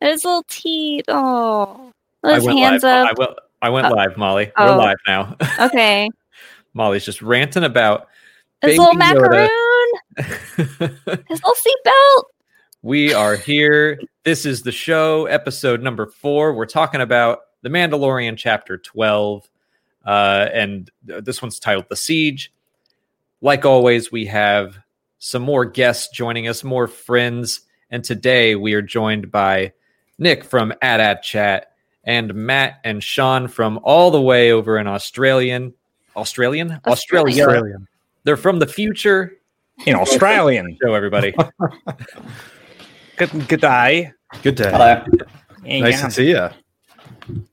His little teeth. Oh, I his hands live. I up. went, I went Uh, live, Molly. oh. We're live now. Okay. Molly's just ranting about His little macaroon. His little seatbelt. we are here. This is the show, episode number four. We're talking about The Mandalorian, chapter 12. Uh, and this one's titled The Siege. Like always, we have some more guests joining us, more friends. And today we are joined by Nick from AdAd Chat and Matt and Sean from all the way over in Australian. Australian? Australia. Australia. They're from the future. in Australian. Show everybody. Good, good day. Good day. Hello. Nice to see you.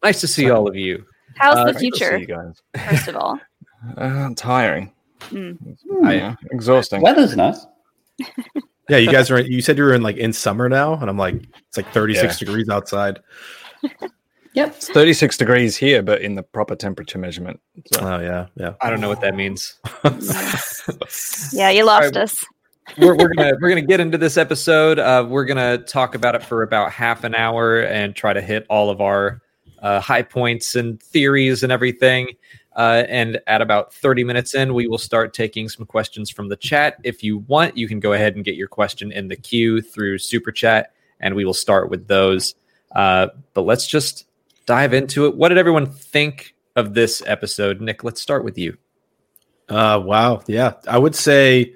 nice to see all of you. How's Uh, the Great to future? you guys. First of all, Uh, tiring. Mm. Yeah, exhausting. Weather's nice. Yeah, you guys are. You said you were in like in summer now, and I'm like, it's like 36 Yeah. degrees outside. Yep. It's 36 degrees here, but in the proper temperature measurement. So, Oh yeah, yeah. I don't know what that means. yeah, you lost Alright. us. we're, we're gonna we're gonna get into this episode. Uh, we're gonna talk about it for about half an hour and try to hit all of our uh, high points and theories and everything. Uh, and at about 30 minutes in, we will start taking some questions from the chat. If you want, you can go ahead and get your question in the queue through Super Chat, and we will start with those. Uh, but let's just dive into it. What did everyone think of this episode? Nick, let's start with you. Uh, wow. Yeah, I would say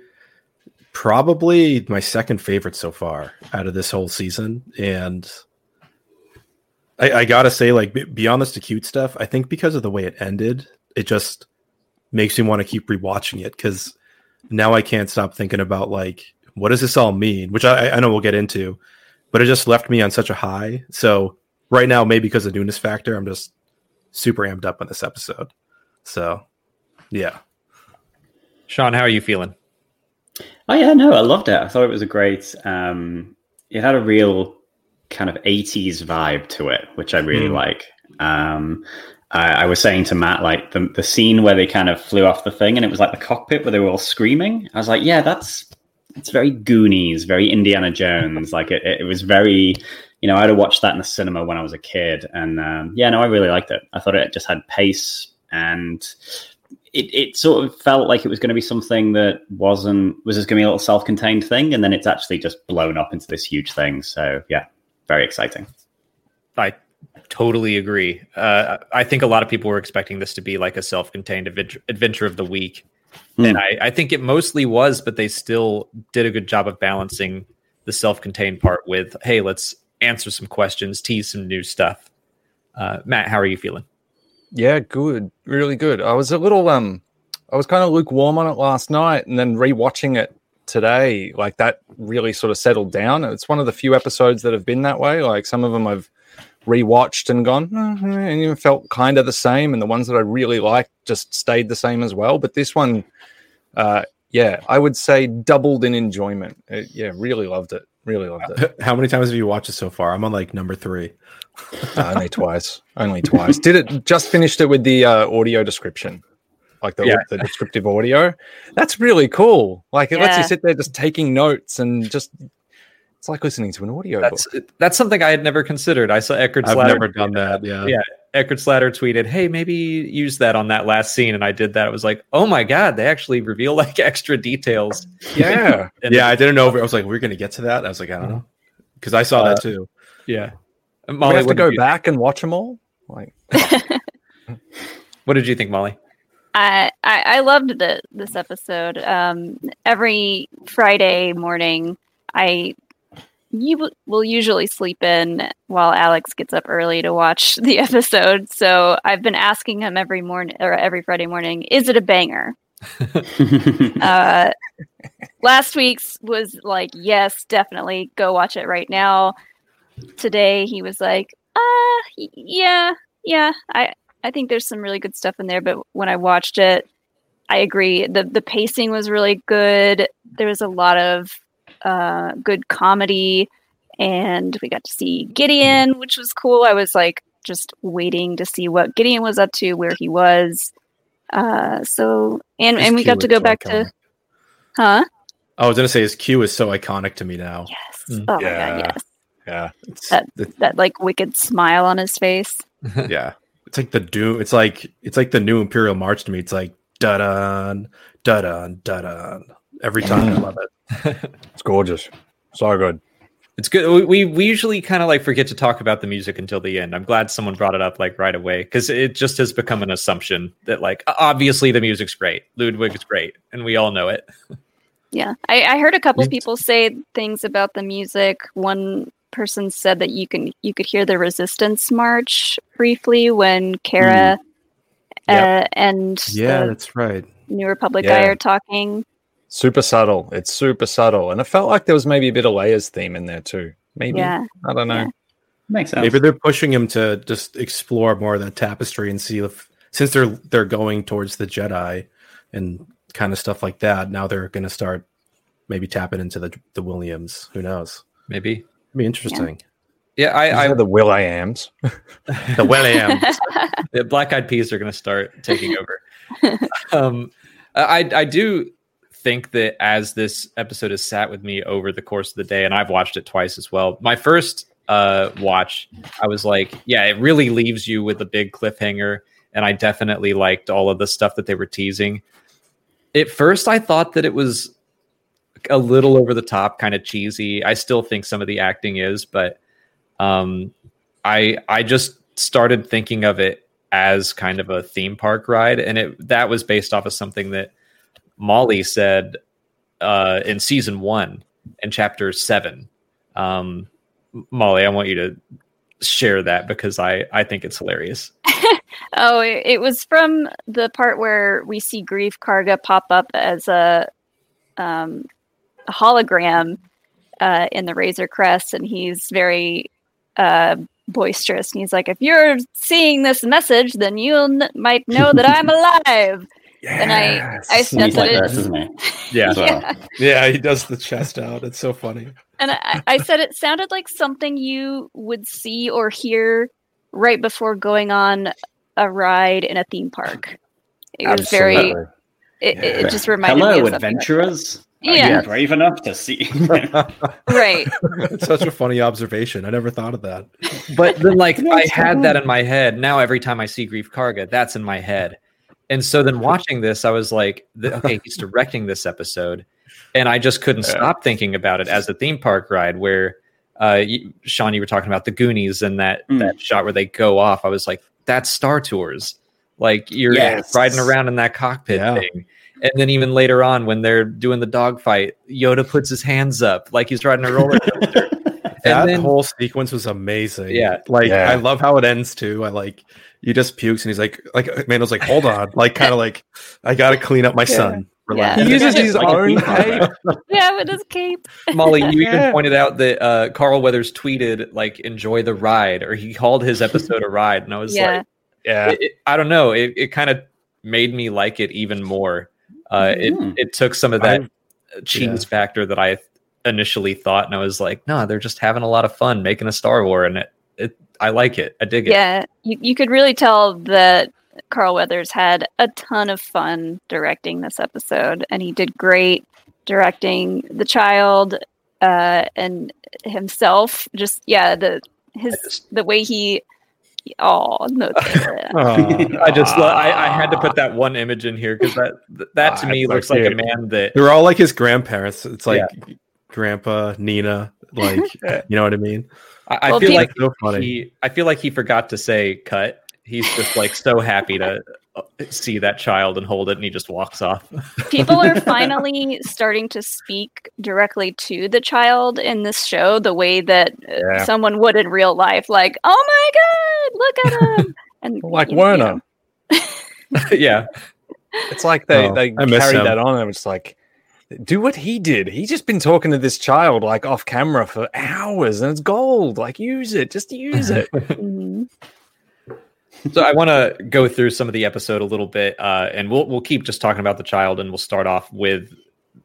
probably my second favorite so far out of this whole season, and I, I gotta say, like be- beyond this cute stuff, I think because of the way it ended, it just makes me want to keep rewatching it because now I can't stop thinking about like what does this all mean, which I, I know we'll get into, but it just left me on such a high. So right now, maybe because of newness factor, I'm just super amped up on this episode. So yeah. Sean, how are you feeling? Oh yeah, no, I loved it. I thought it was a great. Um, it had a real kind of '80s vibe to it, which I really Mm. like. Um, I, I was saying to Matt, like the the scene where they kind of flew off the thing, and it was like the cockpit where they were all screaming. I was like, yeah, that's it's very Goonies, very Indiana Jones. like it, it was very, you know, I'd have watched that in the cinema when I was a kid, and um, yeah, no, I really liked it. I thought it just had pace and it, it sort of felt like it was going to be something that wasn't was just going to be a little self-contained thing and then it's actually just blown up into this huge thing so yeah very exciting I totally agree. Uh, I think a lot of people were expecting this to be like a self-contained adventure, adventure of the week, Hmm. and I, I think it mostly was. But they still did a good job of balancing the self-contained part with, "Hey, let's answer some questions, tease some new stuff." Uh, Matt, how are you feeling? yeah, good. Really good. I was a little, um, I was kind of lukewarm on it last night and then rewatching it today, like that really sort of settled down. It's one of the few episodes that have been that way. Like some of them I've rewatched and gone, "Eh, eh," and even felt kind of the same. And the ones that I really liked just stayed the same as well. But this one, uh, yeah, I would say doubled in enjoyment. Uh, yeah, really loved it. Really loved it. How many times have you watched it so far? I'm on like number three. Uh, only twice. Only twice. Did it? Just finished it with the uh, audio description, like the, Yeah. the descriptive audio. That's really cool. Like it lets you sit there just taking notes and just. It's like listening to an audio That's book. that's something I had never considered. I saw Eckert I've Slatter. never done that. Yeah. Yeah. Eckhart's Ladder tweeted, "Hey, maybe use that on that last scene," and I did that. It was like, "Oh my god!" They actually reveal like extra details. Yeah. And Yeah, I didn't know if I was like, we're gonna get to that. I was like, I don't know. Because I saw Uh, that too. yeah. we Molly, have to go back and watch them all. Like, What did you think, Molly? I, I I loved the this episode. Um, every Friday morning, I you will usually sleep in while Alex gets up early to watch the episode. So I've been asking him every morning or every Friday morning, is it a banger? Uh, last week's was like, yes, definitely go watch it right now. Today he was like, uh, yeah, yeah, I I think there's some really good stuff in there. But when I watched it, I agree. the The pacing was really good. There was a lot of uh, good comedy, and we got to see Gideon, which was cool. I was like just waiting to see what Gideon was up to, where he was. Uh, so and His and we got to go so back to, huh? I was gonna say his cue is so iconic to me now. Yes. Mm. Oh my Yeah. god, yes. Yeah. It's, That- it's- That like wicked smile on his face. yeah, it's like the doom. It's like it's like the new Imperial March to me. It's like da dun da dun da dun every time. I love it. It's gorgeous. So good. It's good. We we, we usually kind of like forget to talk about the music until the end. I'm glad someone brought it up like right away because it just has become an assumption that like obviously the music's great, Ludwig is great, and we all know it. Yeah, I, I heard a couple people say things about the music. One person said that you can you could hear the Resistance March briefly when Cara uh, and Yeah, the that's right. New Republic guy are talking. Super subtle. It's super subtle. And it felt like there was maybe a bit of Leia's theme in there too. Maybe. Yeah, I don't know. Yeah. Makes sense. Maybe they're pushing him to just explore more of that tapestry and see if since they're they're going towards the Jedi and kind of stuff like that. Now they're going to start maybe tapping into the the Williams. Who knows? Maybe. It'd be interesting. Yeah, These I, I the Will I Ams. The Will I Williams. the Black Eyed Peas are going to start taking over. um, I I do think that as this episode has sat with me over the course of the day, and I've watched it twice as well. My first uh, watch, I was like, yeah, it really leaves you with a big cliffhanger, and I definitely liked all of the stuff that they were teasing. At first, I thought that it was a little over the top, kind of cheesy. I still think some of the acting is, but um, I I just started thinking of it as kind of a theme park ride, and it that was based off of something that Molly said uh, in season one in chapter seven. Um, Molly, I want you to share that because I I think it's hilarious. Oh, it, it was from the part where we see Greef Karga pop up as a, um, a hologram uh, in the Razor Crest, and he's very uh, boisterous. And he's like, "If you're seeing this message, then you n- might know that I'm alive." And I- I Yes. said He's that like it- this, isn't he? yeah, As well. yeah. He does the chest out. It's so funny. And I, I said it sounded like something you would see or hear right before going on a ride in a theme park. It was very. It, it- it just reminded me Hello, of something like that. adventurers. Are Yeah. you brave enough to see? right. It's such a funny observation. I never thought of that. But then, like, I had that in my head. Now, every time I see Greef Karga, that's in my head. And so then watching this, I was like, okay, he's directing this episode. And I just couldn't Yeah. stop thinking about it as a theme park ride where, uh, you, Sean, you were talking about the Goonies and that, Mm. that shot where they go off. I was like, that's Star Tours. Like, you're Yes. riding around in that cockpit Yeah. thing. And then even later on, when they're doing the dogfight, Yoda puts his hands up like he's riding a roller coaster. That and then, whole sequence was amazing. Yeah. like Yeah. I love how it ends too. I like he just pukes and he's like, like Mando's like, hold on, like kind of like I gotta clean up my son. Relax. Yeah. He uses his Like own cape. Yeah, with his cape. Molly, you Yeah. even pointed out that uh, Carl Weathers tweeted like "enjoy the ride" or he called his episode a ride, and I was Yeah. like, Yeah. it, it- I don't know, it, it kind of made me like it even more. Uh, it Mm. it took some of that I- cheese factor that I initially thought, and I was like, no, they're just having a lot of fun making a Star War, and it, it I like it, I dig it. Yeah, you, you could really tell that Carl Weathers had a ton of fun directing this episode, and he did great directing the child uh, and himself. Just yeah, the his just- the way he. Oh no! Aw. I just lo- I, I had to put that one image in here because that that to me looks like a man that They're all like his grandparents. It's like Grandpa, Nina, like you know what I mean. I, I Well, feel people- like so funny. he I feel like he forgot to say cut. He's just like so happy to uh, see that child and hold it, and he just walks off. People are finally starting to speak directly to the child in this show the way that uh, Yeah. someone would in real life. Like, oh my god, look at him! And Like you- you Werner. know, yeah, It's like they, Oh, they I miss carried that on and it's like do what he did. He's just been talking to this child like off camera for hours and it's gold. Like use it. Just use it. mhm. so I want to go through some of the episode a little bit, uh, and we'll we'll keep just talking about the child, and we'll start off with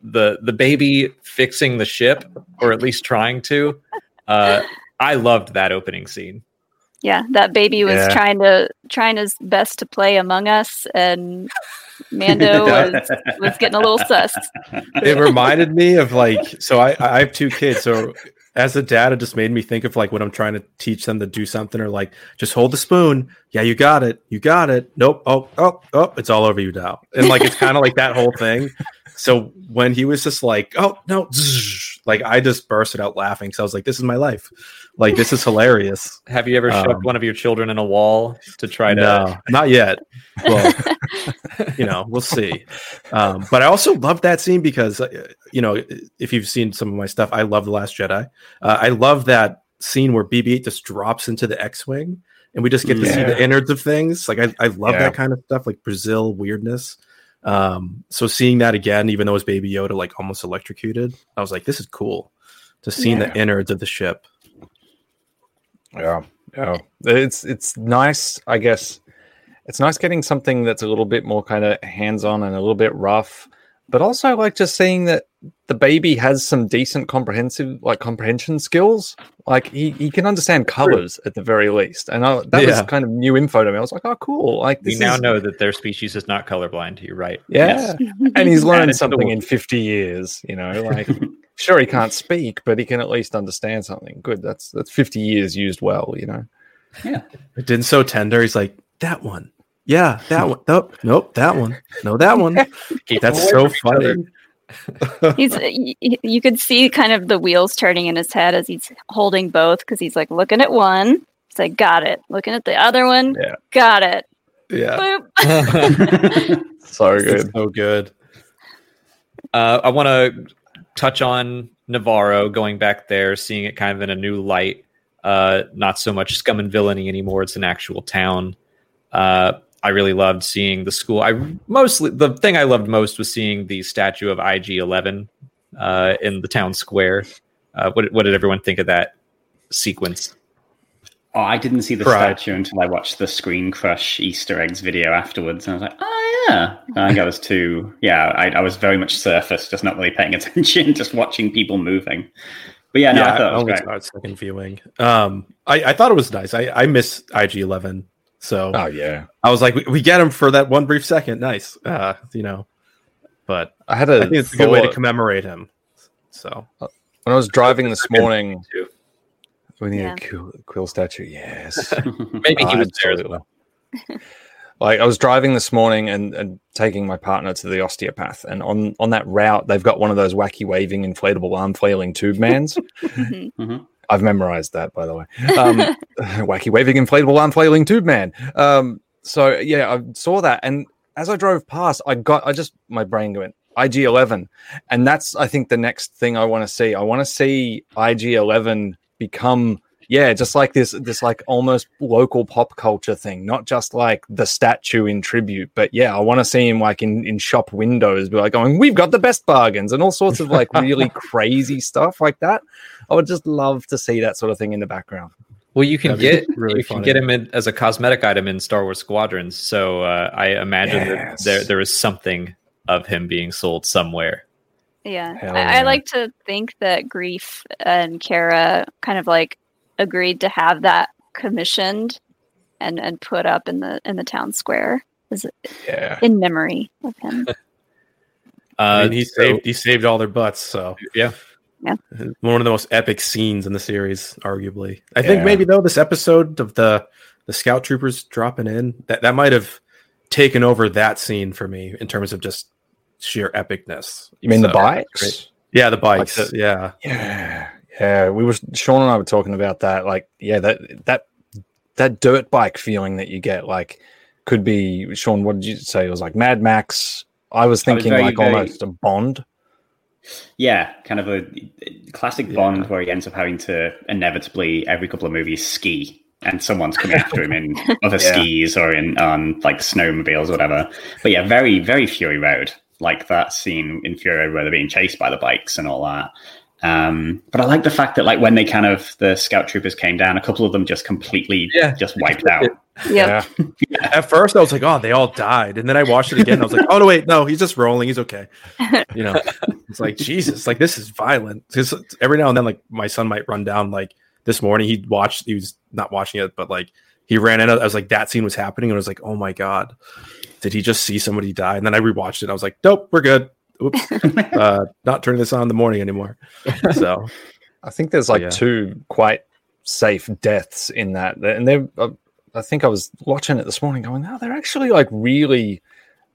the the baby fixing the ship, or at least trying to. Uh, I loved that opening scene. Yeah, that baby was Yeah. trying to trying his best to play Among Us, and Mando was was getting a little sus. it reminded me of like so I I have two kids so as a dad, it just made me think of like when I'm trying to teach them to do something or like just hold the spoon. Yeah, you got it. You got it. Nope. Oh, oh, oh, it's all over you now. And like it's kind of like that whole thing. So when he was just like, oh no, like I just bursted out laughing. So I was like, this is my life. Like this is hilarious. Have you ever shoved Um, one of your children in a wall to try to? No, not yet. Well, you know, we'll see. Um, but I also love that scene because, uh, you know, if you've seen some of my stuff, I love The Last Jedi. Uh, I love that scene where BB 8 just drops into the X Wing and we just get to see the innards of things. Like, I, I love Yeah. that kind of stuff, like Brazil weirdness. Um, so seeing that again, even though it was Baby Yoda, like almost electrocuted, I was like, this is cool. Just seeing Yeah. the innards of the ship. Yeah, yeah. It's it's nice, I guess. It's nice getting something that's a little bit more kind of hands-on and a little bit rough, but also I like just seeing that the baby has some decent comprehensive like comprehension skills. Like he, he can understand colors at the very least, and I, that Yeah. was kind of new info to me. I was like, oh, cool! Like We now is- know that their species is not colorblind. To You're right. yeah, and he's learned to something in 50 years you know like sure he can't speak but he can at least understand something good that's that's 50 years used well you know Yeah. It didn't so tender. He's like, that one. Yeah, that one. Nope, nope, that one. No, that one. That's so away from each other. funny. he's y- y- you could see kind of the wheels turning in his head as he's holding both because he's like looking at one it's like got it looking at the other one Yeah. got it Yeah, Boop. so good so good. Uh, I want to touch on Nevarro going back there, seeing it kind of in a new light. Uh, not so much scum and villainy anymore. It's an actual town. Uh, I really loved seeing the school. I mostly the thing I loved most was seeing the statue of IG Eleven uh, in the town square. Uh, what, what did everyone think of that sequence? Oh, I didn't see the Right. statue until I watched the Screen Crush Easter eggs video afterwards, and I was like, "Oh yeah." I think I was too. Yeah, I, I was very much surface, just not really paying attention, just watching people moving. But yeah, no, yeah, I thought it was only great. started second viewing. Um, I, I thought it was nice. I, I miss IG Eleven, so oh yeah I was like, we, we get him for that one brief second. Nice, uh, you know. But i had a I think it's a good way to commemorate him. So when i was driving this morning we need Yeah. a quill, cool statue yes Maybe he was there as well. like I was driving this morning and, and taking my partner to the osteopath, and on on that route they've got one of those wacky waving inflatable arm flailing tube mans. Mhm. I've memorized that, by the way. Um, wacky waving inflatable arm flailing tube man. Um, so yeah, I saw that, and as I drove past, I got I just my brain went IG Eleven, and that's I think the next thing I want to see. I want to see IG Eleven become yeah, just like this this like almost local pop culture thing, not just like the statue in tribute, but yeah, I want to see him like in in shop windows, be like going, "We've got the best bargains" and all sorts of like really crazy stuff like that. I would just love to see that sort of thing in the background. Well, you can That'd get really you can get him in, as a cosmetic item in Star Wars Squadrons. So uh, I imagine Yes. that there there is something of him being sold somewhere. Yeah, I, yeah. I like to think that Greef and Cara kind of like agreed to have that commissioned and and put up in the in the town square as Yeah. in memory of him. Uh, I mean, he so- saved he saved all their butts. So yeah. One of the most epic scenes in the series, arguably. I think Yeah. maybe though this episode of the the scout troopers dropping in that that might have taken over that scene for me in terms of just sheer epicness. You mean the bikes? great. Yeah, the bikes. the- yeah, Yeah, yeah. We were Sean and I were talking about that. Like, yeah, that that that dirt bike feeling that you get, like, could be Sean. What did you say? It was like Mad Max. I was I was thinking very, like very- almost a Bond. Yeah, kind of a classic Yeah. Bond where he ends up having to inevitably every couple of movies ski, and someone's coming after him in other Yeah. skis or in on like snowmobiles or whatever. But yeah, very very Fury Road, like that scene in Fury Road where they're being chased by the bikes and all that. Um, but I like the fact that like when they kind of the scout troopers came down, a couple of them just completely Yeah. just wiped out. Yep. Yeah, At first, I was like, "Oh, they all died," and then I watched it again. And I was like, "Oh no, wait, no, he's just rolling. He's okay." You know, it's like Jesus, like this is violent. Because every now and then, like my son might run down. Like this morning, he watched. He was not watching it, but like he ran in. I was like, that scene was happening, and I was like, "Oh my god, did he just see somebody die?" And then I rewatched it. I was like, "Nope, we're good. Oops, uh, not turning this on in the morning anymore." So I think there's like Yeah. two quite safe deaths in that, and they're. Uh, I think I was watching it this morning, going, "Oh, they're actually like really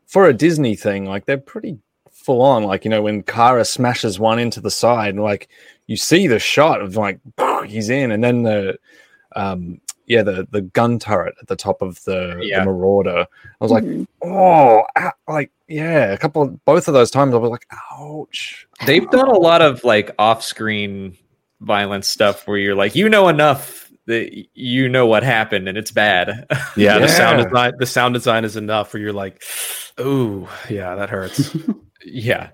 for a Disney thing. Like they're pretty full on. Like you know when Cara smashes one into the side, and like you see the shot of like he's in, and then the um yeah the the gun turret at the top of the, Yeah. the Marauder. I was like, Mhm. oh, ah, like yeah, a couple of both of those times I was like, ouch. They've done a lot of like off-screen violence stuff where you're like, you know enough that you know what happened and it's bad. Yeah, the sound design the sound design is enough where you're like, oh yeah, that hurts. yeah.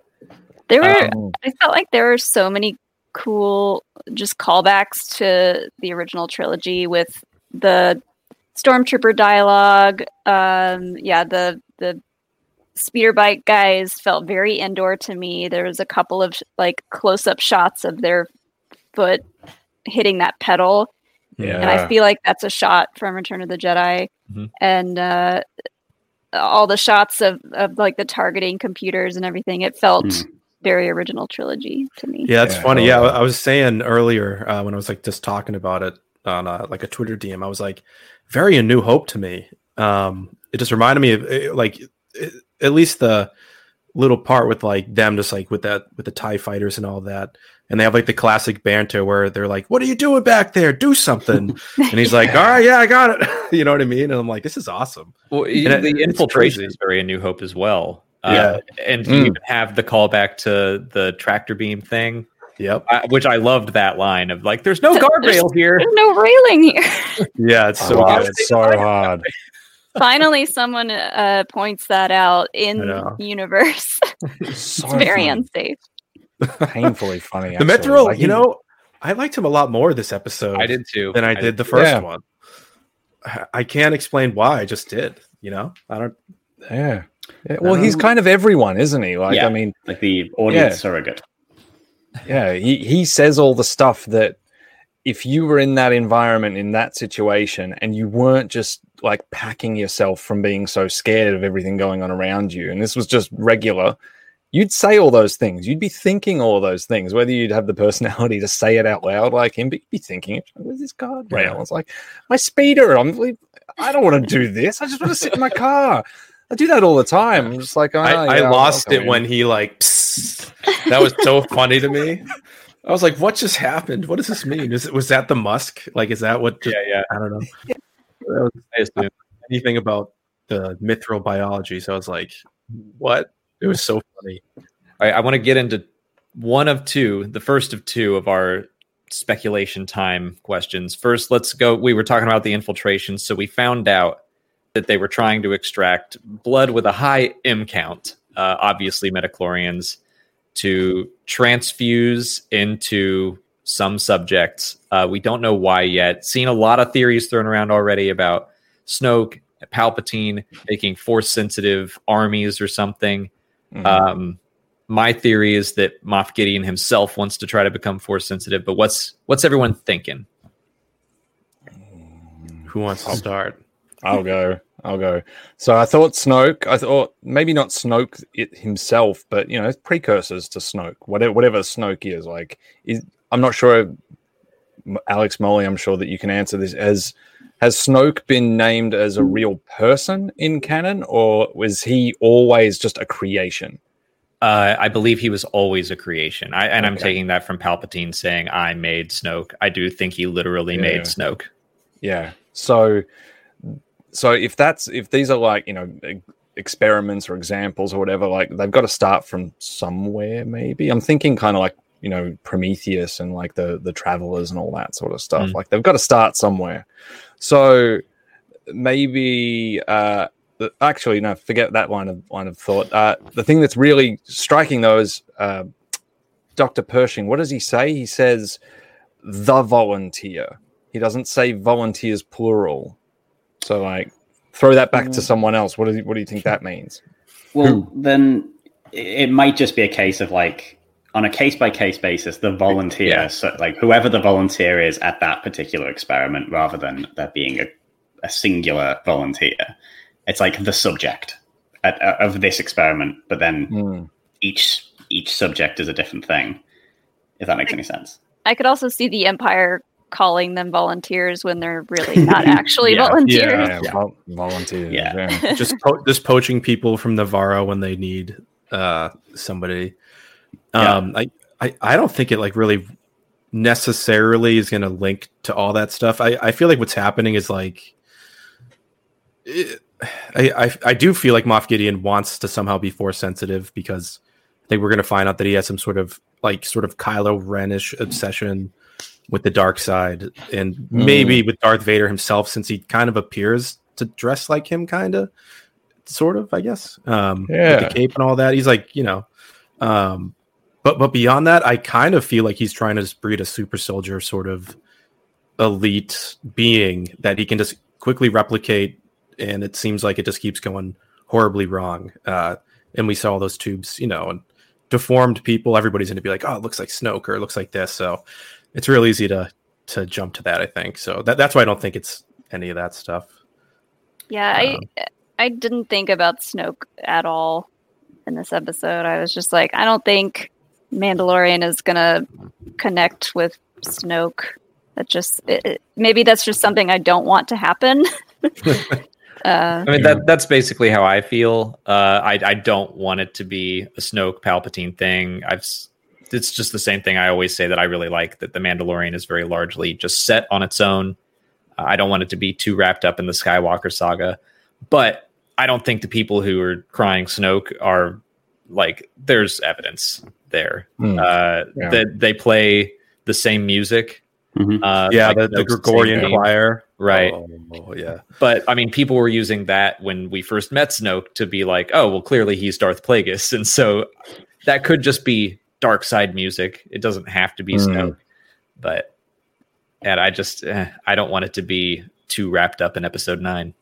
There were Um, I felt like there were so many cool just callbacks to the original trilogy with the stormtrooper dialogue. Um, yeah, the the speeder bike guys felt very Endor to me. There was a couple of like close up shots of their foot hitting that pedal, yeah, and I feel like that's a shot from Return of the Jedi. Mhm. And uh, all the shots of, of like the targeting computers and everything, it felt Mm. very original trilogy to me. Yeah, that's Yeah. funny. Yeah, I was saying earlier uh, when I was like just talking about it on uh, like a Twitter DM, I was like, very a New Hope to me. Um, it just reminded me of eh, like eh, at least the little part with like them just like with that with the Tie fighters and all that, and they have like the classic banter where they're like, "What are you doing back there? Do something!" and he's like, "All right, yeah, I got it." you know what I mean? And I'm like, "This is awesome." Well, And the it's infiltration is very A New Hope as well. Yeah. Uh, and Mm. you even have the callback to the tractor beam thing, Yep. uh, which I loved that line of like, "There's no There's- guardrail here." There's no railing here. Yeah, it's so oh, good. it's so hard. Finally, someone uh, points that out in the universe. It's very funny. unsafe. Painfully funny. The actually. Mythrol, Like, you know, I liked him a lot more this episode. I did too. than I did the first Yeah. one. I- I can't explain why. I just did. You know, I don't. yeah. Yeah, Well, he's kind of everyone, isn't he? Like, Yeah. I mean, like the audience Yeah. surrogate. yeah, he, he says all the stuff that if you were in that environment, in that situation, and you weren't just like packing yourself from being so scared of everything going on around you, and this was just regular, you'd say all those things. You'd be thinking all those things, whether you'd have the personality to say it out loud like him, but you'd be thinking, where's this guardrail? Yeah. It's like, my speeder, I'm I don't want to do this. I just want to sit in my car. I do that all the time. I'm just like, oh, I, yeah, I lost it come when he like. psst. that was so funny to me. I was like, "What just happened? What does this mean? Is it was that the Musk? Like, is that what? Just, yeah, yeah. I don't know. That was I anything about the Mythrol biology. So I was like, "What?" It was so funny. I want to get into one of two, the first of two of our speculation time questions. First, let's go. We were talking about the infiltration, so we found out that they were trying to extract blood with a high M count, uh, obviously midi-chlorians, to transfuse into some subjects. Uh, we don't know why yet. Seen a lot of theories thrown around already about Snoke, Palpatine making force sensitive armies or something. Mhm. Um, my theory is that Moff Gideon himself wants to try to become force sensitive, but what's what's everyone thinking? Who wants to start? I'll go. I'll go. So I thought Snoke. I thought maybe not Snoke it himself, but you know, precursors to Snoke. Whatever, whatever Snoke is like. Is I'm not sure. Alex Molly, I'm sure that you can answer this. Has has Snoke been named as a real person in canon, or was he always just a creation? Uh, I believe he was always a creation, I, and I'm taking that from Palpatine saying, "I made Snoke." I do think he literally Yeah. made Snoke. Yeah. So, so if that's if these are like you know experiments or examples or whatever, like they've got to start from somewhere. Maybe I'm thinking kind of like you know Prometheus and like the the travelers and all that sort of stuff. Mm. Like they've got to start somewhere. So maybe uh the- actually no, forget that line of line of thought. Uh, the thing that's really striking though is uh, Dr. Pershing. What does he say? He says the volunteer. He doesn't say volunteers plural. So like throw that back to someone else. What do you, what do you think that means? Well, then it might just be a case of like on a case by case basis, the volunteer, Yeah. so like whoever the volunteer is at that particular experiment, rather than there being a, a singular volunteer. It's like the subject at, uh, of this experiment, but then Hmm. each each subject is a different thing. If that makes any sense. I could also see the Empire calling them volunteers when they're really not actually Yeah. volunteers. Yeah, vol- volunteers. Yeah. yeah. just po- just poaching people from Nevarro when they need uh somebody. Um I, I I don't think it like really necessarily is going to link to all that stuff. I I feel like what's happening is like it, I, I I do feel like Moff Gideon wants to somehow be force sensitive because I think we're going to find out that he has some sort of like sort of Kylo Renish obsession with the dark side and maybe with Darth Vader himself since he kind of appears to dress like him kind of sort of I guess um with Yeah. the cape and all that he's like you know um but but beyond that I kind of feel like he's trying to breed a super soldier sort of elite being that he can just quickly replicate and it seems like it just keeps going horribly wrong. Uh and we saw all those tubes you know and deformed people. Everybody's going to be like oh it looks like snoke or it looks like this. So it's real easy to to jump to that i think. So that, that's why i don't think it's any of that stuff. Yeah, I Um, I didn't think about Snoke at all in this episode. I was just like, I don't think Mandalorian is gonna connect with Snoke. That just it, it- maybe that's just something I don't want to happen. uh, I mean that that's basically how I feel. Uh, I I don't want it to be a Snoke Palpatine thing. I've it's just the same thing I always say that I really like that the Mandalorian is very largely just set on its own. Uh, I don't want it to be too wrapped up in the Skywalker saga, but I don't think the people who are crying Snoke are like there's evidence there Hmm. uh, Yeah. that they play the same music. Mhm. Uh, yeah like the, the gregorian choir right? oh, yeah But I mean, people were using that when we first met Snoke to be like, oh, well, clearly he's Darth Plagueis, and so that could just be dark side music. It doesn't have to be Mm. Snoke, but and I just eh, I don't want it to be too wrapped up in Episode Nine.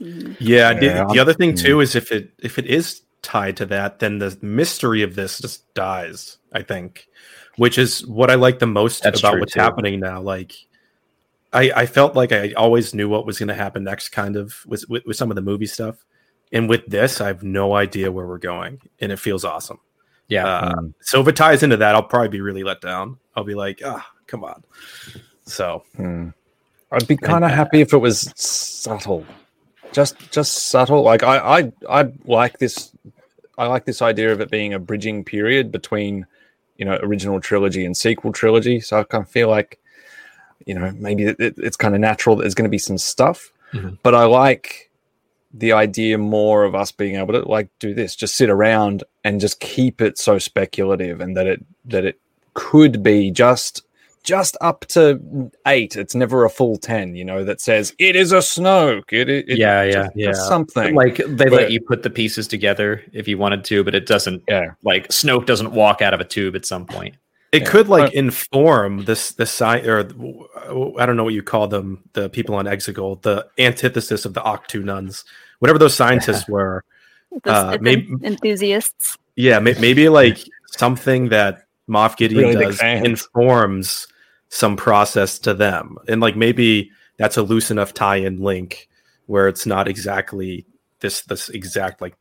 mhm. Yeah, the- the, other thing mm. too is if it if it is tied to that, then the mystery of this just dies. I think, which is what I like the most That's about what's too. happening now. Like, I I felt like I always knew what was going to happen next, kind of with, with with some of the movie stuff, and with this, I have no idea where we're going, and it feels awesome. Yeah, Uh, Mm. so if it ties into that, I'll probably be really let down. I'll be like, ah, come on. So Hmm. I'd be kind of happy if it was subtle, just just subtle. Like I I I like this. I like this idea of it being a bridging period between, you know, original trilogy and sequel trilogy. So I kind of feel like, you know, maybe it, it- it's kind of natural that there's going to be some stuff. Mhm. But I like the idea more of us being able to like do this, just sit around and just keep it so speculative, and that it that it could be just just up to eight. It's never a full ten, you know, that says it is a Snoke. It, it, it yeah, yeah. just- just yeah. something. Like they But- let you put the pieces together if you wanted to, but it doesn't. yeah, Like Snoke doesn't walk out of a tube at some point. It Yeah. could like But- inform this the sci or I don't know what you call them, the people on Exegol, the antithesis of the Octu nuns, whatever those scientists were. The Uh, Sith maybe- enthusiasts. Yeah, may, maybe like something that Moff Gideon Really does informs some process to them, and like maybe that's a loose enough tie-in link where it's not exactly this this exact like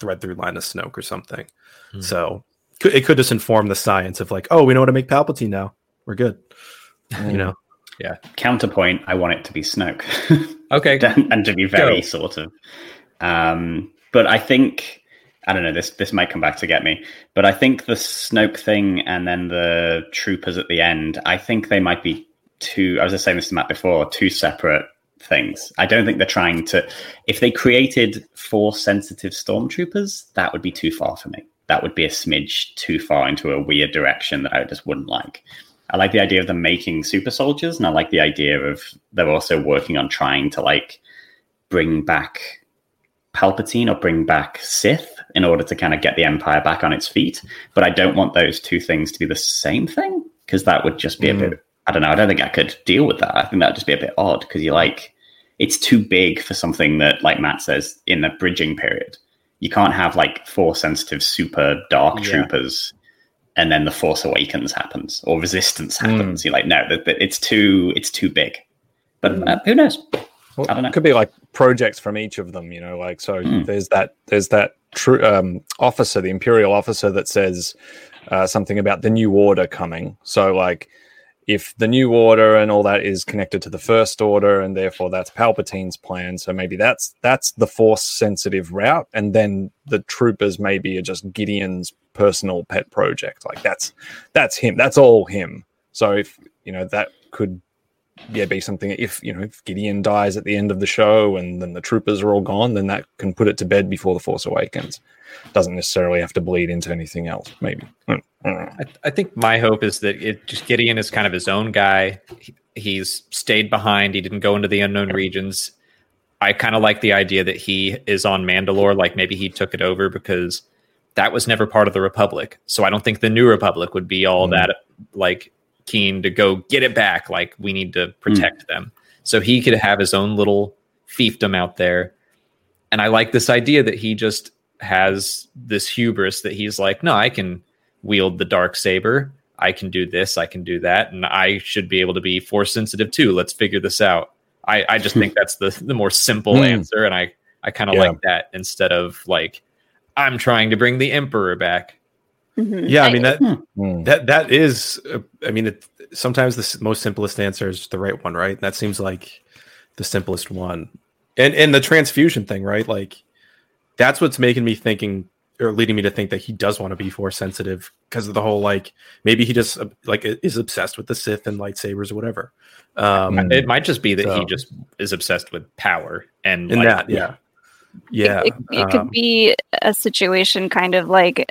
thread through line of Snoke or something. Hmm. So it could just inform the science of like, oh, we know how to make Palpatine now. We're good. You know. Yeah. Counterpoint, I want it to be Snoke. Okay, and, and to be very Go. sort of um but i think i don't know this this might come back to get me but i think the snoke thing and then the troopers at the end i think they might be two i was just saying this to matt before two separate things. I don't think they're trying to if they created force sensitive stormtroopers that would be too far for me. That would be a smidge too far into a weird direction that i just wouldn't like. I like the idea of them making super soldiers, and I like the idea of they're also working on trying to like bring back Palpatine or bring back Sith in order to kind of get the Empire back on its feet. But I don't want those two things to be the same thing because that would just be Mm. a bit. I don't know. I don't think I could deal with that. I think that would just be a bit odd because you like it's too big for something that, like Matt says, in the bridging period, you can't have like force sensitive super dark Yeah. troopers and then the Force Awakens happens or Resistance Mm. happens. You're like, no, it's too it's too big. But Mm. uh, who knows? Well, I don't know. It could be like projects from each of them, you know, like so. Hmm. There's that. There's that true um, officer, the imperial officer, that says uh, something about the new order coming. So like, if the new order and all that is connected to the first order and therefore that's palpatine's plan so maybe that's that's the force sensitive route and then the troopers maybe are just gideon's personal pet project. Like that's that's him. That's all him. So if you know that could yeah be something if you know if gideon dies at the end of the show and then the troopers are all gone then that can put it to bed before the force awakens doesn't necessarily have to bleed into anything else maybe. I. I, I think my hope is that it just Gideon is kind of his own guy. He, he's stayed behind. He didn't go into the unknown regions. I kind of like the idea that he is on Mandalore. Like maybe he took it over because that was never part of the Republic. So I don't think the New Republic would be all Mm. that like keen to go get it back. Like we need to protect them. So he could have his own little fiefdom out there. And I like this idea that he just has this hubris that he's like, no, I can wield the dark saber. I can do this, I can do that, and I should be able to be force sensitive too. Let's figure this out. I, I just think that's the the more simple Hmm. answer, and I I kind of Yeah. like that instead of like I'm trying to bring the emperor back. Mhm. Yeah, I mean that Hmm. that that is. Uh, I mean, it, sometimes the most simplest answer is the right one, right? That seems like the simplest one. And and the transfusion thing, right? Like that's what's making me thinking or leading me to think that he does want to be force sensitive because of the whole like maybe he just uh, like is obsessed with the Sith and lightsabers or whatever. Um. It might just be that he just is obsessed with power and and like, that, yeah, yeah, It, it, it could um, be a situation kind of like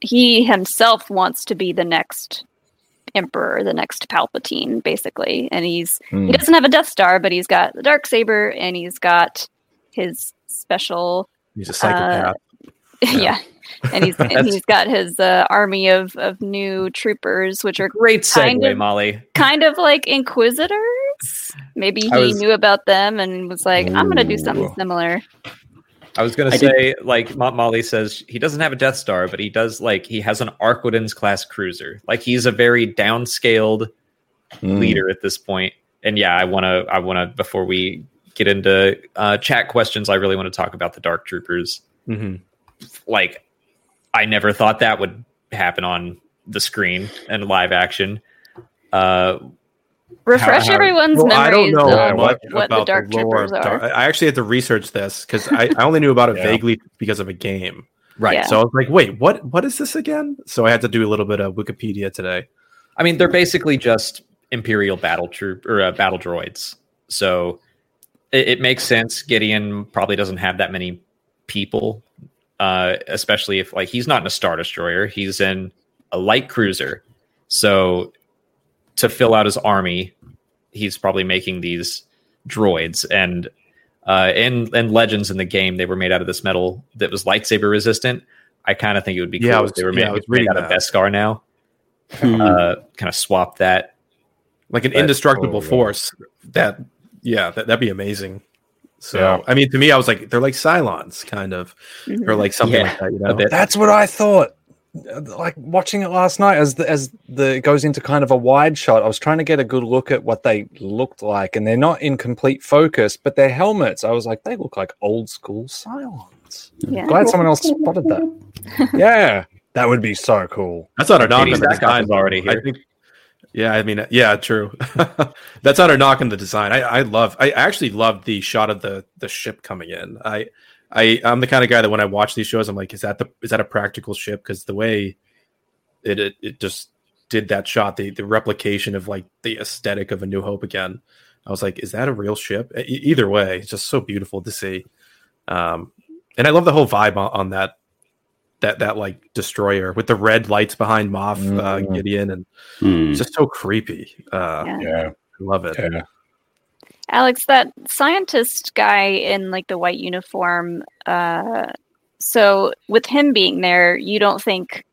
he himself wants to be the next emperor, the next Palpatine, basically. And he's Hmm. he doesn't have a Death Star, but he's got the dark saber and he's got his special he's a psychopath. yeah. And he's and he's got his uh, army of, of new troopers, which are great segue, kind of- Molly. kind of like inquisitors. Maybe he was- knew about them and was like, "I'm gonna do something similar." I was gonna I did- say, like Mo- Molly says, he doesn't have a Death Star, but he does like he has an Arquitens class cruiser. Like he's a very downscaled Hmm. leader at this point. And yeah, I want to, I want to, before we get into uh, chat questions, I really want to talk about the Dark Troopers. Mhm. Like, I never thought that would happen on the screen and live action. Uh, Refresh how- everyone's Well, I don't memories know of much what the about Dark lore Troopers of are. Dark- I actually had to research this because I, I only knew about it Yeah. vaguely because of a game. right. Yeah. So I was like, wait, what what is this again? So I had to do a little bit of Wikipedia today. I mean, they're basically just Imperial battle troop or uh, battle droids. So it, it makes sense. Gideon probably doesn't have that many people, uh, especially if like he's not in a star destroyer. He's in a light cruiser. So to fill out his army, he's probably making these droids and. Uh, in in legends in the game, they were made out of this metal that was lightsaber resistant. I kind of think it would be cool Yeah, I if was- they were yeah, made, made reading out of. Beskar now. Hmm. Uh, kind of swap that Like an That's indestructible cool, yeah. force. That yeah, that, that'd be amazing. So Yeah. I mean, to me, I was like, they're like Cylons, kind of, or like something Yeah, like that. You know. That's what I thought. Like watching it last night, as the, as the it goes into kind of a wide shot. I was trying to get a good look at what they looked like, and they're not in complete focus. But their helmets, I was like, they look like old school Cylons. Yeah. Glad someone else spotted that. yeah, that would be so cool. that's not a knock on the Zach design. is already I here. think. Yeah, I mean, yeah, true. That's not a knock on the design. I, I love. I actually love the shot of the the ship coming in. I, I, I'm the kind of guy that when I watch these shows, I'm like, is that the is that a practical ship? Because the way it, it it just did that shot, the the replication of like the aesthetic of A New Hope again. I was like, is that a real ship? E- either way, it's just so beautiful to see. Um, and I love the whole vibe on, on that that that like destroyer with the red lights behind Moff uh, Mhm. Gideon, and Hmm. it's just so creepy. Uh, Yeah. Yeah, I love it. yeah. Alex, that scientist guy in like the white uniform. Uh, so with him being there, you don't think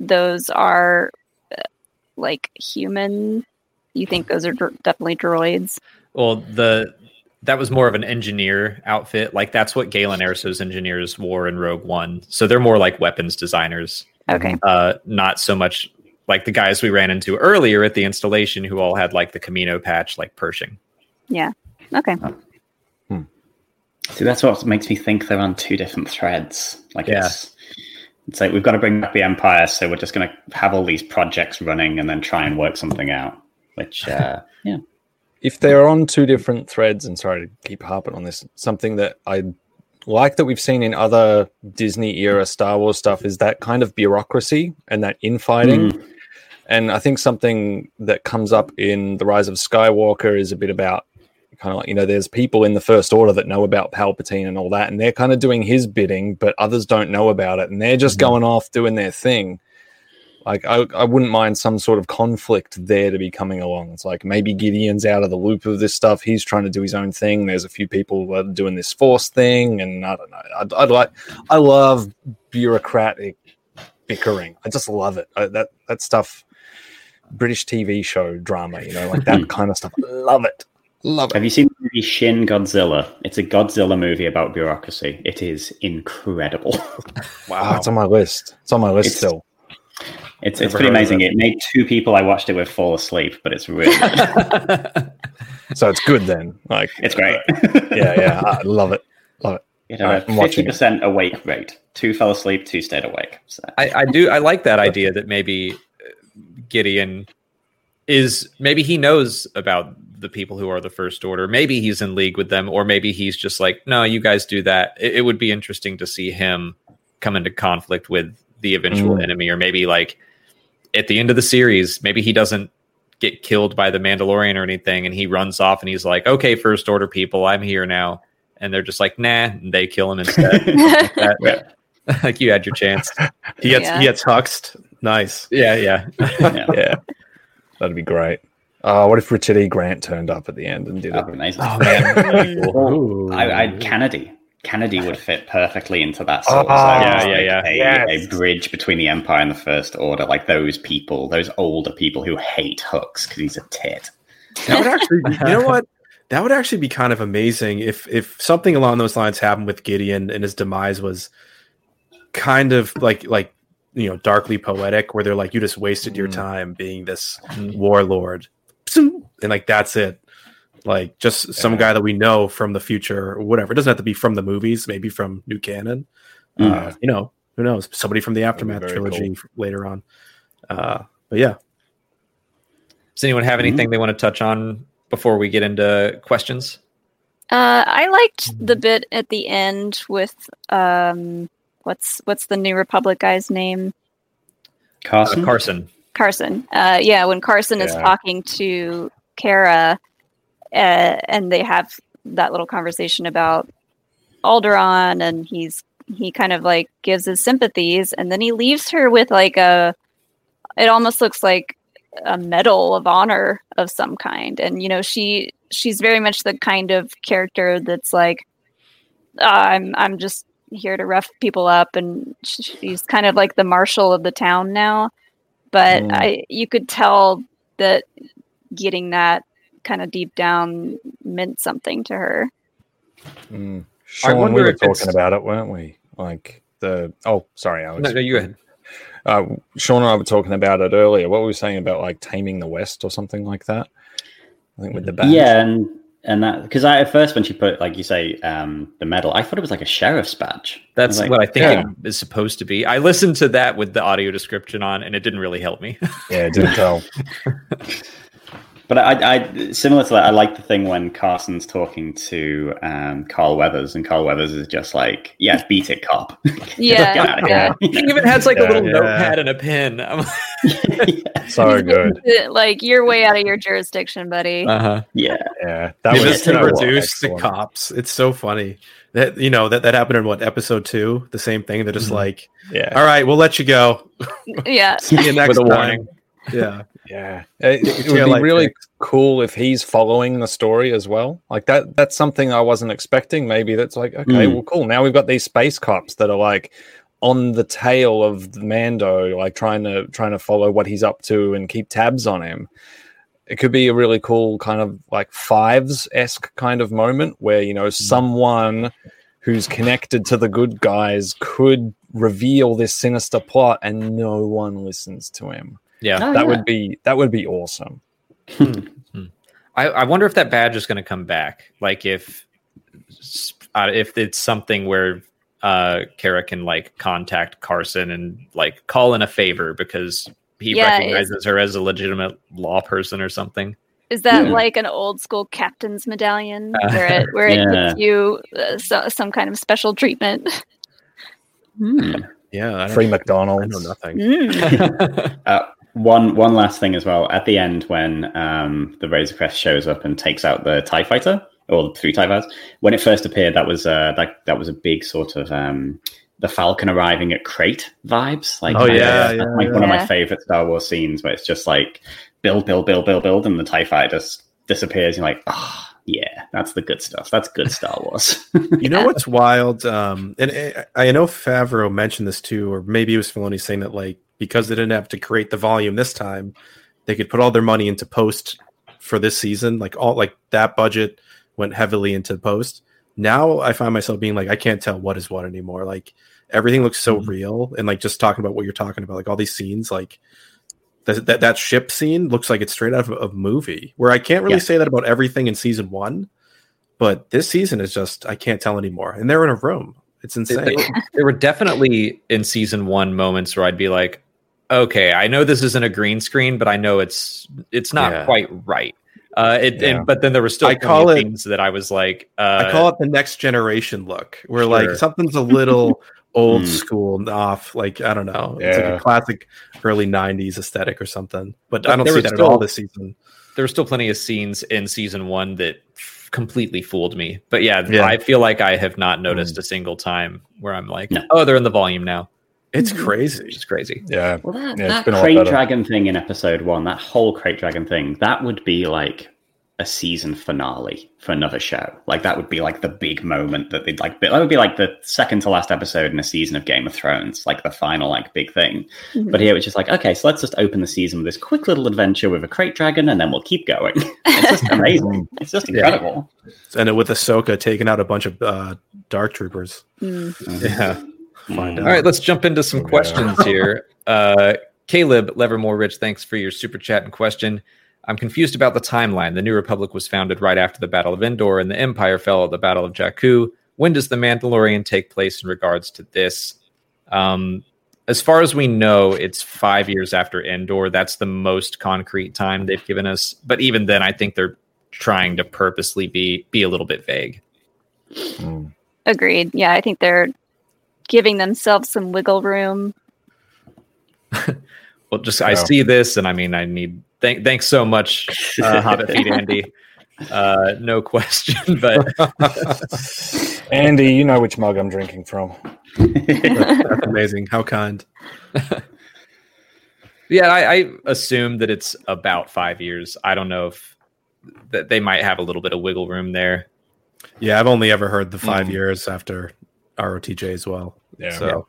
those are uh, like human? You think those are dr- definitely droids? Well, the that was more of an engineer outfit. Like that's what Galen Erso's engineers wore in Rogue One. So they're more like weapons designers, Okay. uh, not so much like the guys we ran into earlier at the installation who all had like the Kamino patch, like Pershing. Okay. See, that's what makes me think they're on two different threads. Like Yeah. it's it's like we've got to bring back the Empire, so we're just going to have all these projects running and then try and work something out. which uh, yeah, if they're on two different threads, and sorry to keep harping on this, something that I like that we've seen in other Disney era Star Wars stuff is that kind of bureaucracy and that infighting. Mm. And I think something that comes up in The Rise of Skywalker is a bit about kind of like, you know, there's people in the First Order that know about Palpatine and all that, and they're kind of doing his bidding, but others don't know about it. And they're just Mhm. going off doing their thing. Like, I, I wouldn't mind some sort of conflict there to be coming along. It's like maybe Gideon's out of the loop of this stuff. He's trying to do his own thing. There's a few people doing this force thing. And I don't know. I'd, I'd like, I love bureaucratic bickering. I just love it. I, that, that stuff. British TV show drama, you know, like that kind of stuff. Love it. Love it. Have you seen the movie Shin Godzilla? It's a Godzilla movie about bureaucracy. It is incredible. Wow. it's on my list. It's on my list It's- still. It's Never it's pretty amazing. it. It made two people I watched it with fall asleep, but it's really. So it's good then. Like, it's great. yeah, yeah. I love it. Love it. It All had right, a I'm watching fifty it. percent awake rate. Two fell asleep, two stayed awake. So. I, I do. I like that idea that maybe uh, Gideon is maybe he knows about the people who are the first order. Maybe he's in league with them, or maybe he's just like, no, you guys do that. It, it would be interesting to see him come into conflict with the eventual Mm. enemy, or maybe like at the end of the series, maybe he doesn't get killed by the Mandalorian or anything, and he runs off and he's like, okay, first order people, I'm here now. And they're just like, nah, and they kill him instead. That- Yeah. like you had your chance. He gets Yeah. he gets huxed. Nice. Yeah, yeah. Yeah. Yeah. That'd be great. Uh, what if Richard E. Grant turned up at the end and did That'd it? amazing. Oh man. Well, I, I Kennedy. Kennedy would fit perfectly into that Oh, of yeah, yeah, Like yeah. A, Yes. a bridge between the Empire and the First Order, like those people, those older people who hate Hux because he's a tit. That would actually, be, you know what? That would actually be kind of amazing if if something along those lines happened with Gideon and his demise was kind of like like you know darkly poetic, where they're like, you just wasted your Mm. time being this Mm. warlord, and like that's it. Like just some Yeah. guy that we know from the future or whatever. It doesn't have to be from the movies, maybe from new canon. Uh, you know, who knows? Somebody from the aftermath very trilogy later on. Uh, but yeah, Does anyone have anything they want to touch on before we get into questions? Uh, I liked the bit at the end with um, what's what's the New Republic guy's name? Uh, Carson? Carson. Uh, yeah, when Carson is talking to Cara, uh, and they have that little conversation about Alderaan, and he's he kind of like gives his sympathies, and then he leaves her with like a. It almost looks like a medal of honor of some kind, and you know she she's very much the kind of character that's like, "Ah, I'm I'm just here to rough people up, and she's kind of like the marshal of the town now but Mm. I you could tell that getting that kind of deep down meant something to her. Mm. I Sean, we were if it's- talking about it, weren't we? Like the oh, sorry, Alex. No, no, you ahead. Uh, Sean and I were talking about it earlier. What were we saying about like taming the West or something like that? I think with the band. Yeah, and and that because I at first when she put like you say um the medal, I thought it was like a sheriff's badge. That's I like, what I think yeah. it is supposed to be. I listened to that with the audio description on, and it didn't really help me. yeah, it didn't tell. But I, I similar to that. I like the thing when Carson's talking to um, Carl Weathers, and Carl Weathers is just like, "Yeah, beat it, cop." Yeah, yeah. he even has like Yeah, a little yeah. notepad and a pen. I'm So good. Like you're way out of your jurisdiction, buddy. uh-huh. yeah, Yeah, That that was just you know the cops. It's so funny that you know that that happened in what episode two. The same thing. They're just Mhm. like, Yeah, all right, we'll let you go. yeah. See you next With a time. warning. Yeah, yeah. It, it would be really Nick. cool if he's following the story as well. Like that. That's something I wasn't expecting. Maybe that's like okay, Mm. well, cool. Now we've got these space cops that are like on the tail of Mando, like trying to trying to follow what he's up to and keep tabs on him. It could be a really cool kind of like fives esque kind of moment where you know someone who's connected to the good guys could reveal this sinister plot and no one listens to him. Yeah. Oh, that yeah. would be that would be awesome. I, I wonder if that badge is going to come back. Like if uh, if it's something where uh Cara can like contact Carson and like call in a favor because he Yeah, recognizes her as a legitimate law person or something. Is that Yeah. like an old school captain's medallion Uh, where it where it Yeah. gives you uh, so, some kind of special treatment? Hmm. Yeah, I don't, Free I McDonald's. know nothing. Mm. Uh, one one last thing as well. At the end, when um, the Razor Crest shows up and takes out the Tie Fighter or the three Tie Fighters, when it first appeared, that was uh, that that was a big sort of um, the Falcon arriving at Crait vibes. Like, Oh, kind of- yeah, that's yeah, like one of my favorite Star Wars scenes, where it's just like build, build, build, build, build, and the Tie Fighter just disappears. You're like, ah, yeah, that's the good stuff. That's good Star Wars. You know what's wild? Um, and I, I know Favreau mentioned this too, or maybe it was Filoni saying that like because they didn't have to create the volume this time, they could put all their money into post for this season. Like all like that budget went heavily into post. Now I find myself being like, I can't tell what is what anymore. Like everything looks so Mhm. real, and like just talking about what you're talking about, like all these scenes, like that that, that ship scene looks like it's straight out of a movie. Where I can't really Yeah. say that about everything in season one, but this season is just I can't tell anymore. And they're in a room. It's insane. There were definitely in season one moments where I'd be like, okay, I know this isn't a green screen, but I know it's it's not Yeah. quite right. Uh, it, Yeah. and, but then there were still I call it- things that I was like, uh, I call it the next generation look, where Sure. like something's a little old Hmm. school off. Like I don't know, it's like a classic early '90s aesthetic or something. But But I don't see was that at all this season. there were still plenty of scenes in season one that completely fooled me. But yeah, Yeah. I feel like I have not noticed a single time where I'm like, No. oh, they're in the volume now, It's Mhm. crazy. It's crazy. Yeah. Well, that, Yeah, that been krayt dragon thing in episode one, that whole krayt dragon thing, that would be like a season finale for another show. Like that would be like the big moment that they'd like. That would be like the second to last episode in a season of Game of Thrones, like the final like big thing. Mhm. But here it's just like, okay, so let's just open the season with this quick little adventure with a krayt dragon, and then we'll keep going. it's just amazing. It's just incredible. And with Ahsoka taking out a bunch of uh, dark troopers. Mm. Yeah. Find Mm. out. All right, let's jump into some Yeah. questions here. Uh, Caleb Levermore Rich, thanks for your super chat and question. I'm confused about the timeline. The New Republic was founded right after the Battle of Endor, and the Empire fell at the Battle of Jakku. When does the Mandalorian take place in regards to this? Um, as far as we know, it's five years after Endor. That's the most concrete time they've given us. But even then, I think they're trying to purposely be be a little bit vague. Mm. Agreed. Yeah, I think they're giving themselves some wiggle room. Well, just I see this, and I mean, I need thank thanks so much, uh, Hobbit Feet Andy. Uh, no question, but Andy, you know which mug I'm drinking from. That's amazing. How kind. yeah, I, I assume that it's about five years. I don't know if that they might have a little bit of wiggle room there. Yeah, I've only ever heard the five Mhm. years after ROTJ as well. Yeah. So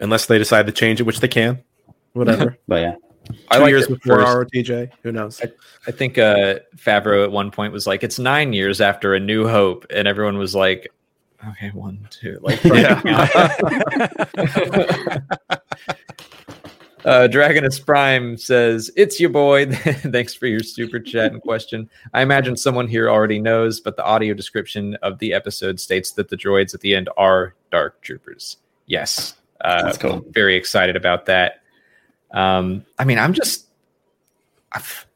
unless they decide to change it, which they can, whatever. But yeah, I Two years before first. ROTJ, who knows? I think uh, Favreau at one point was like, "It's nine years after A New Hope," and everyone was like, "Okay, one, two, like." Yeah. Uh, Dragonus Prime says, It's your boy. Thanks for your super chat and question. I imagine someone here already knows, but the audio description of the episode states that the droids at the end are Dark Troopers. Yes. Uh, That's cool. Very excited about that. Um, I mean, I'm just, I've,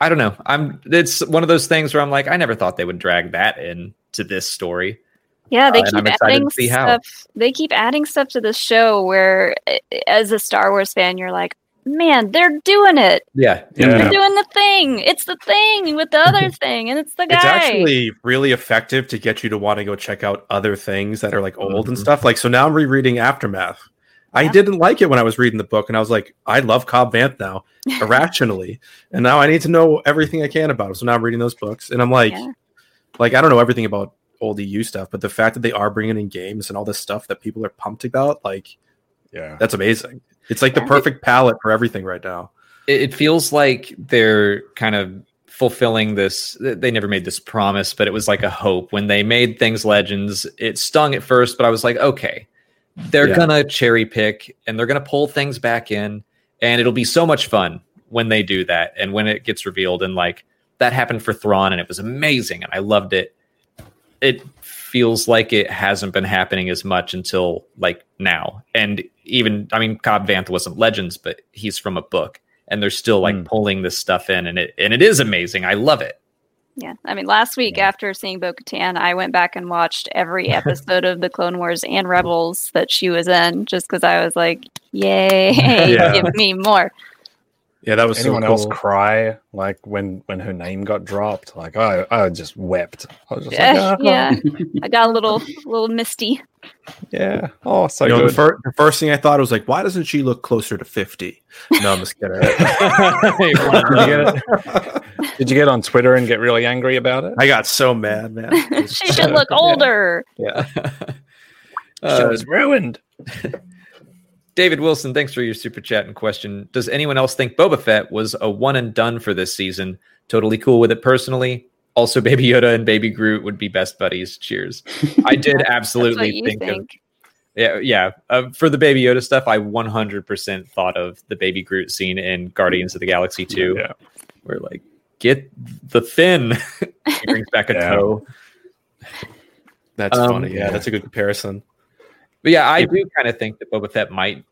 I don't know. I'm, it's one of those things where I'm like, I never thought they would drag that in to this story. Yeah, they Uh, keep adding to see how. stuff. They keep adding stuff to the show where, eh, as a Star Wars fan, you're like, man, they're doing it. Yeah. Yeah. They're doing the thing. It's the thing with the other thing, and it's the guy. It's actually really effective to get you to want to go check out other things that are like old and Mhm. stuff. Like so now I'm rereading Aftermath. I Yeah. didn't like it when I was reading the book, and I was like, I love Cobb Vanth now, irrationally, and now I need to know everything I can about him. So now I'm reading those books, and I'm like, Yeah. like I don't know everything about old EU stuff, but the fact that they are bringing in games and all this stuff that people are pumped about, like Yeah. that's amazing. It's like the perfect palette for everything right now. it, it feels like they're kind of fulfilling this they never made this promise but it was like a hope when they made things legends it stung at first but i was like okay they're Yeah. gonna cherry pick and they're gonna pull things back in and it'll be so much fun when they do that and when it gets revealed and like that happened for Thrawn and it was amazing and I loved it it feels like it hasn't been happening as much until like now. And even I mean Cobb Vanth wasn't Legends, but he's from a book and they're still like Mm. pulling this stuff in and it and it is amazing. I love it. Yeah, I mean, last week after seeing Bo Katan, I went back and watched every episode of the Clone Wars and Rebels that she was in, just because I was like, "Yay, Yeah. give me more!" Yeah, that was Anyone so else cry like when when her name got dropped? Like I I just wept. I was just Yeah, like, "Ah, yeah. I got a little, little misty. yeah. Oh, so you know, the, fir- the first thing I thought was like, why doesn't she look closer to fifty? No, I'm just kidding. Did you get it? Did you get on Twitter and get really angry about it? I got so mad, man. she should look older. Yeah, Uh, she was ruined. David Wilson, thanks for your super chat and question. Does anyone else think Boba Fett was a one and done for this season? Totally cool with it personally. Also, Baby Yoda and Baby Groot would be best buddies. Cheers. I did absolutely think, think. of yeah, yeah. Uh, for the Baby Yoda stuff, I 100% thought of the Baby Groot scene in Guardians of the Galaxy 2, Yeah. where like get the fin. he brings back a Yeah. toe. That's Um, funny. Yeah, that's a good comparison. But yeah, I do kind of think that Boba Fett might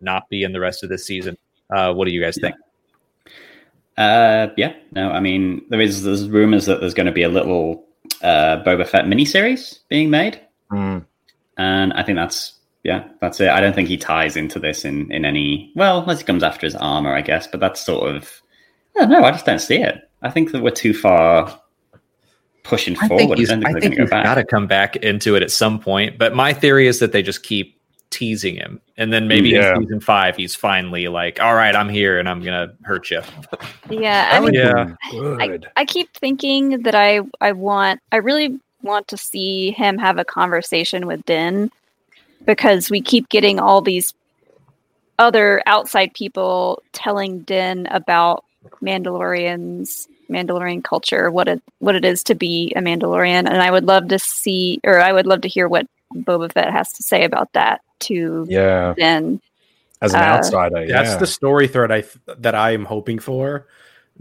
not be in the rest of this season. Uh, what do you guys think? Uh, yeah, no, I mean there is there's rumors that there's going to be a little uh, Boba Fett miniseries being made, Mm. and I think that's yeah, that's it. I don't think he ties into this in in any well, unless he comes after his armor, I guess. But that's sort of I don't know. I just don't see it. I think that we're too far pushing I forward. think he's, I don't I think think they're he's going to got to come back into it at some point. But my theory is that they just keep teasing him, and then maybe Yeah. in season five, he's finally like, "All right, I'm here, and I'm gonna hurt you." Yeah, I mean, Yeah. be good. I keep thinking that I I want I really want to see him have a conversation with Din because we keep getting all these other outside people telling Din about Mandalorians, Mandalorian culture, what it what it is to be a Mandalorian, and I would love to see or I would love to hear what Boba Fett has to say about that to yeah, Din. as an Uh, outsider, yeah. That's the story thread I th- that I am hoping for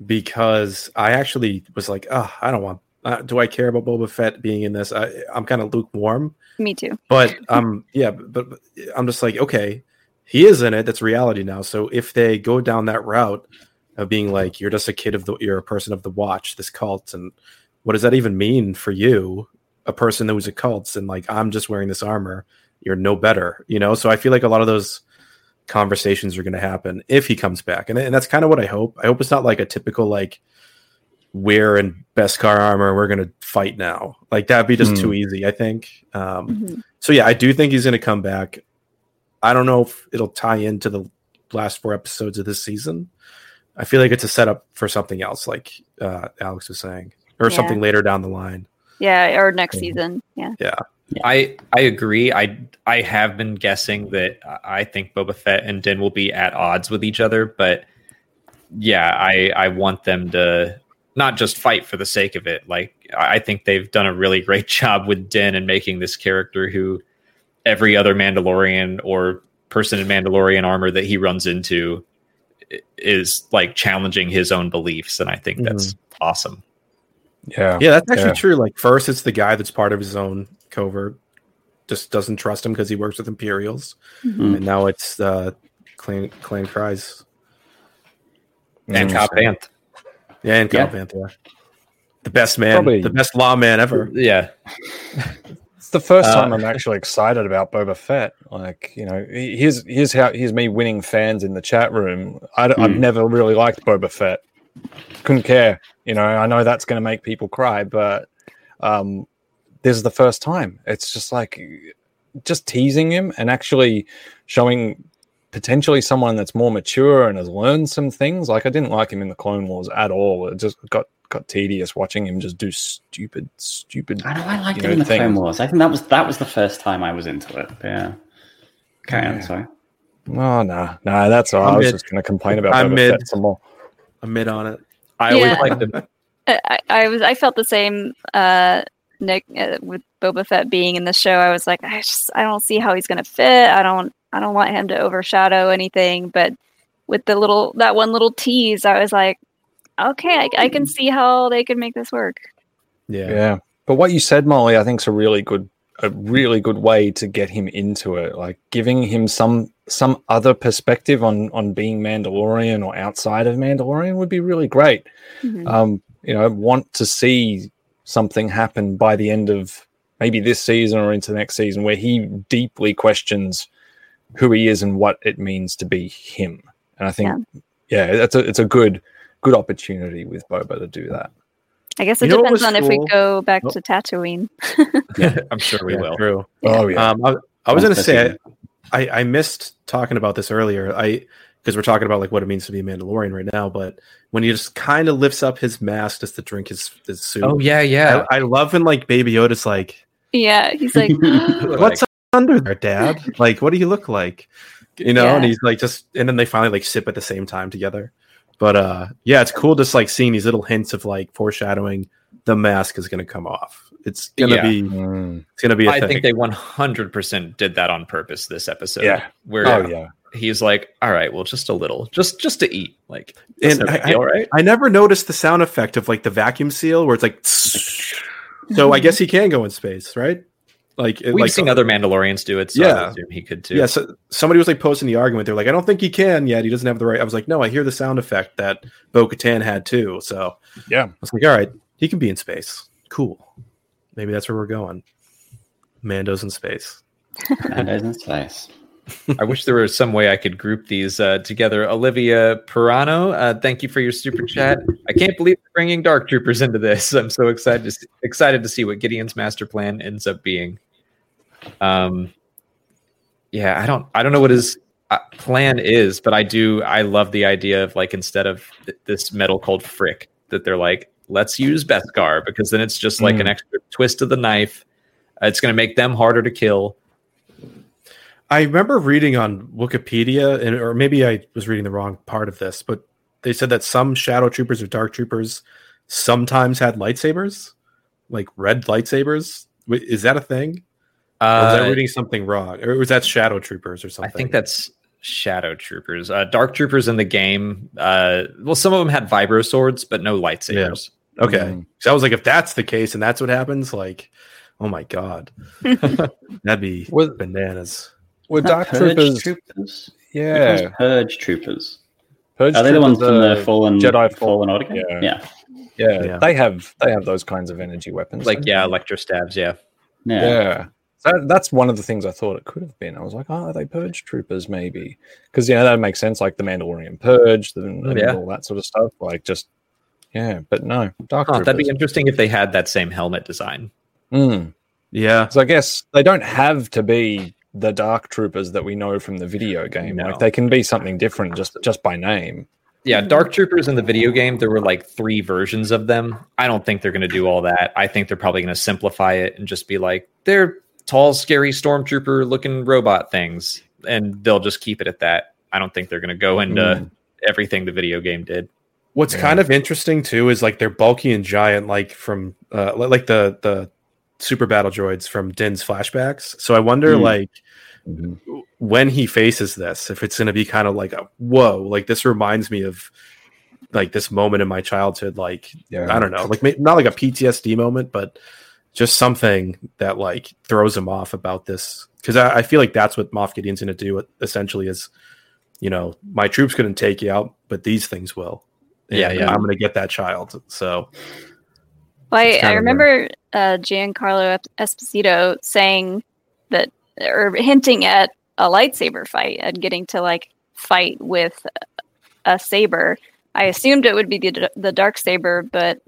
because I actually was like, oh, I don't want. Uh, do I care about Boba Fett being in this? I, I'm kind of lukewarm, Me too. but um, yeah, but, but I'm just like, okay, he is in it. That's reality now. So if they go down that route of being like, you're just a kid of the, you're a person of the Watch, this cult, and what does that even mean for you, a person who's a cult, and like, I'm just wearing this armor, you're no better, you know? So I feel like a lot of those conversations are going to happen if he comes back, and, and that's kind of what I hope. I hope it's not like a typical like we're in best car armor, we're going to fight now. Like that'd be just Hmm. too easy. I think. Um, Mhm. so yeah, I do think he's going to come back. I don't know if it'll tie into the last four episodes of this season. I feel like it's a setup for something else, like uh, Alex was saying, or Yeah. something later down the line. Yeah, or next season. Yeah. Yeah. I I agree. I I have been guessing that I think Boba Fett and Din will be at odds with each other, but yeah, I I want them to not just fight for the sake of it. Like I think they've done a really great job with Din and making this character who every other Mandalorian or person in Mandalorian armor that he runs into i- is like challenging his own beliefs, and I think that's awesome. yeah, Yeah, that's actually Yeah. true. Like first, it's the guy that's part of his own covert, just doesn't trust him because he works with Imperials, Mhm. and now it's uh, Clan Clan Kryze. And Mm. Cobb Yeah, and Yeah. Cal Panther. The best man, Probably- the best lawman ever. Yeah, It's the first Uh, time I'm actually excited about Boba Fett. Like, you know, here's here's how here's me winning fans in the chat room. I, have Hmm. never really liked Boba Fett. Couldn't care. You know, I know that's going to make people cry, but um, this is the first time. It's just like just teasing him and actually showing potentially someone that's more mature and has learned some things. Like I didn't like him in the Clone Wars at all. It just got got tedious watching him just do stupid, stupid. I know I liked you it know, in the Clone things. Wars. I think that was that was the first time I was into it. But yeah. Carry on, Yeah. sorry. Oh no, no, that's all. I'm I was mid. just going to complain about I'm Boba mid. Fett some more. I'm mid on it. I always Yeah. like the I, I- I was I felt the same uh Nick uh, with Boba Fett being in the show I was like I just I don't see how he's going to fit I don't I don't want him to overshadow anything but with the little that one little tease I was like okay I, I can see how they can make this work Yeah. Yeah, But what you said, Molly, I think is a really good a really good way to get him into it. Like giving him some some other perspective on on being Mandalorian or outside of Mandalorian would be really great. Mhm. Um, you know, want to see something happen by the end of maybe this season or into next season where he deeply questions who he is and what it means to be him. And I think yeah, that's a it's a good good opportunity with Boba to do that. I guess it know what depends was on if we go back Oh. to Tatooine. yeah, I'm sure we Yeah, will. True. Oh yeah. Um, I, I was going to say, I, I missed talking about this earlier. I because we're talking about like what it means to be a Mandalorian right now. But when he just kind of lifts up his mask just to drink his his soup, Oh yeah, yeah. I, I love when like Baby Yoda's like, Yeah, he's like, "What's under there, Dad? like, what do you look like?" You know, and he's like just, and then they finally like sip at the same time together. But uh, yeah, it's cool just like seeing these little hints of like foreshadowing the mask is going to come off. It's gonna Yeah. be, Mm. it's gonna be a I thing. I think they 100% did that on purpose this episode. Yeah. Where Oh yeah. he's like, "All right, well, just a little, just just to eat." Like, And and I- all right. I never noticed the sound effect of like the vacuum seal where it's like. So I guess he can go in space, right? Like, it- We've like seen other Mandalorians do it, so Yeah. would assume he could too. Yeah, so somebody was like posting the argument. They're like, I don't think he can yet. He doesn't have the right. I was like, no, I hear the sound effect that Bo Katan had too. So Yeah. I was like, all right, he can be in space. Cool. Maybe that's where we're going. Mando's in space. And there's in space. I wish there was some way I could group these uh, together. Olivia Pirano, uh, thank you for your super chat. I can't believe we're bringing Dark Troopers into this. I'm so excited to see, excited to see what Gideon's master plan ends up being. Um, yeah, I don't I don't know what his uh, plan is, but I do I love the idea of like instead of th- this metal called phrik, that they're like let's use Beskar because then it's just like Mm. an extra twist of the knife. Uh, it's going to make them harder to kill. I remember reading on Wikipedia, and or maybe I was reading the wrong part of this, but they said that some shadow troopers or dark troopers sometimes had lightsabers, like red lightsabers. Is that a thing? Or was I Uh, reading something wrong? Or was that shadow troopers or something? I think that's Shadow Troopers. Uh, Dark Troopers in the game. Uh, well, some of them had vibro swords, but no lightsabers. okay. Mm. So I was like, if that's the case and that's what happens, like, oh my god, that'd be Was- bananas. Were Dark Troopers? troopers. Yeah. Which Purge troopers. Purge Are they the ones from the Fallen Jedi Fallen Order? Yeah. Yeah. Yeah, Yeah. they have they have those kinds of energy weapons. Like yeah, electro staffs. Yeah, Yeah. yeah. So that's one of the things I thought it could have been. I was like, oh, are they purge troopers maybe? Because yeah, that makes sense. Like the Mandalorian purge and, and Yeah. all that sort of stuff. Like just yeah, but no, dark Huh, that'd be interesting if they had that same helmet design. Mm. Yeah, So I guess they don't have to be the dark troopers that we know from the video game. No. Like they can be something different just just by name. Yeah, Dark Troopers in the video game, there were like three versions of them. I don't think they're going to do all that. I think they're probably going to simplify it and just be like, they're tall, scary stormtrooper looking robot things. And they'll just keep it at that. I don't think they're going to go into Mm. everything the video game did. What's Yeah. kind of interesting too is like they're bulky and giant, like from uh, like the the super battle droids from Din's flashbacks. So I wonder, Hmm. like, when he faces this, if it's going to be kind of like a whoa, like this reminds me of like this moment in my childhood. Like Yeah. I don't know, like not like a PTSD moment, but just something that like throws him off about this. Because I, I feel like that's what Moff Gideon's going to do. Essentially, is you know my troops couldn't take you out, but these things will. Yeah, And yeah. I'm going to get that child. So Well, I, I remember uh, Giancarlo Ep- Esposito saying that, or hinting at a lightsaber fight and getting to like fight with a saber. I assumed it would be the the dark saber, but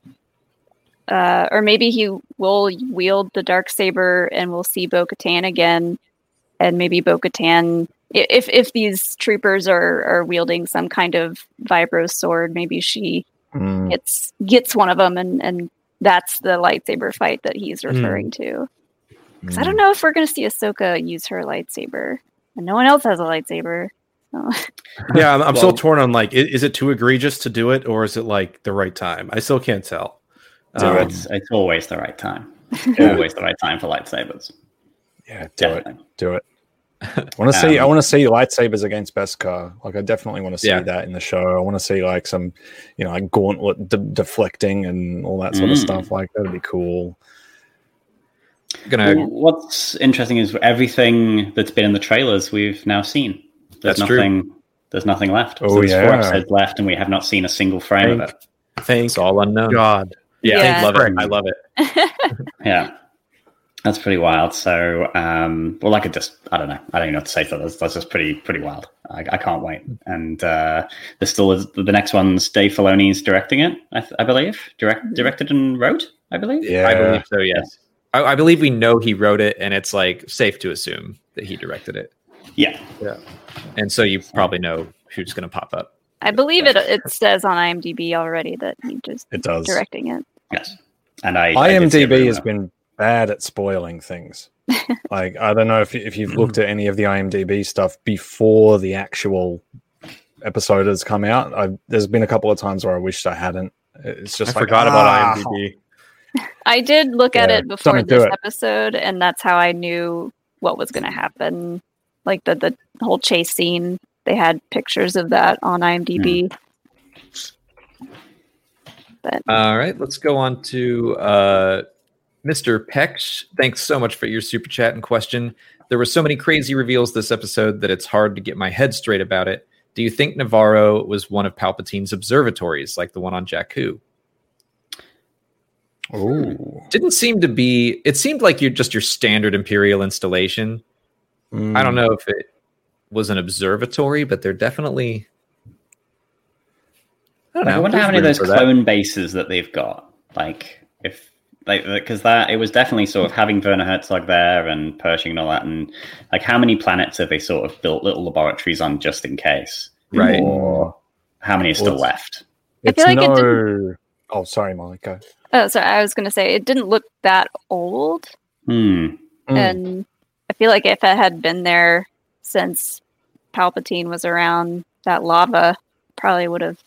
uh, or maybe he will wield the dark saber and we'll see Bo Katan again, and maybe Bo Katan. If if these troopers are are wielding some kind of vibro sword, maybe she Mm. gets gets one of them and and that's the lightsaber fight that he's referring to 'Cause i don't know if we're going to see ahsoka use her lightsaber and no one else has a lightsaber so. yeah, I'm, I'm still torn on like, i- is it too egregious to do it, or is it like the right time? I still can't tell. So Um, it's it's always the right time. Yeah. Always the right time for lightsabers. Yeah, do it. Do it. I want to see. I Um, want to see lightsabers against Beskar. Like, I definitely want to see Yeah. that in the show. I want to see like some, you know, like gauntlet de- deflecting and all that sort of Mm. stuff. Like, that'd be cool. Gonna What's interesting is everything that's been in the trailers we've now seen. There's That's true. nothing. There's nothing left. Oh, so there's four episodes left, and we have not seen a single frame of it. Thank all unknown. God. Yeah, Yeah. I love it. I love it. Yeah, that's pretty wild. So, um, well, I could just, I don't know, I don't even know what to say for this. That's just pretty, pretty wild. I, I can't wait. And uh, there's still is, the next one's Dave Filoni's directing it, I, th- I believe, direct, directed and wrote, I believe. Yeah, I believe so. Yes, I, I believe we know he wrote it, and it's like safe to assume that he directed it. Yeah. Yeah, And so you probably know who's going to pop up. I believe it. It says on IMDb already that he just it does. directing it. Yes. And I, I did see a IMDb has rumor. been bad at spoiling things. like I don't know if if you've looked at any of the IMDb stuff before the actual episode has come out. I, there's been a couple of times where I wished I hadn't. It's I just like, forgot ah, about IMDb. I did look at it before this it. episode, and that's how I knew what was going to happen. Like the the whole chase scene, they had pictures of that on IMDb. But All right, let's go on to uh, Mr. Pex. Thanks so much for your super chat and question. There were so many crazy reveals this episode that it's hard to get my head straight about it. Do you think Nevarro was one of Palpatine's observatories, like the one on Jakku? Oh, Didn't seem to be. It seemed like you're just your standard Imperial installation. I don't know if it was an observatory, but they're definitely. I don't I wonder how many of those for that. clone bases that they've got. Like, if like because that it was definitely sort of having Werner Herzog there and Pershing and all that, and like how many planets have they sort of built little laboratories on just in case? Right. Or how many are still Well, left? I It's feel like it no. Oh, sorry, Monica. oh, sorry, I was going to say it didn't look that old, Hmm. Mm. and I feel like if it had been there since Palpatine was around, that lava probably would have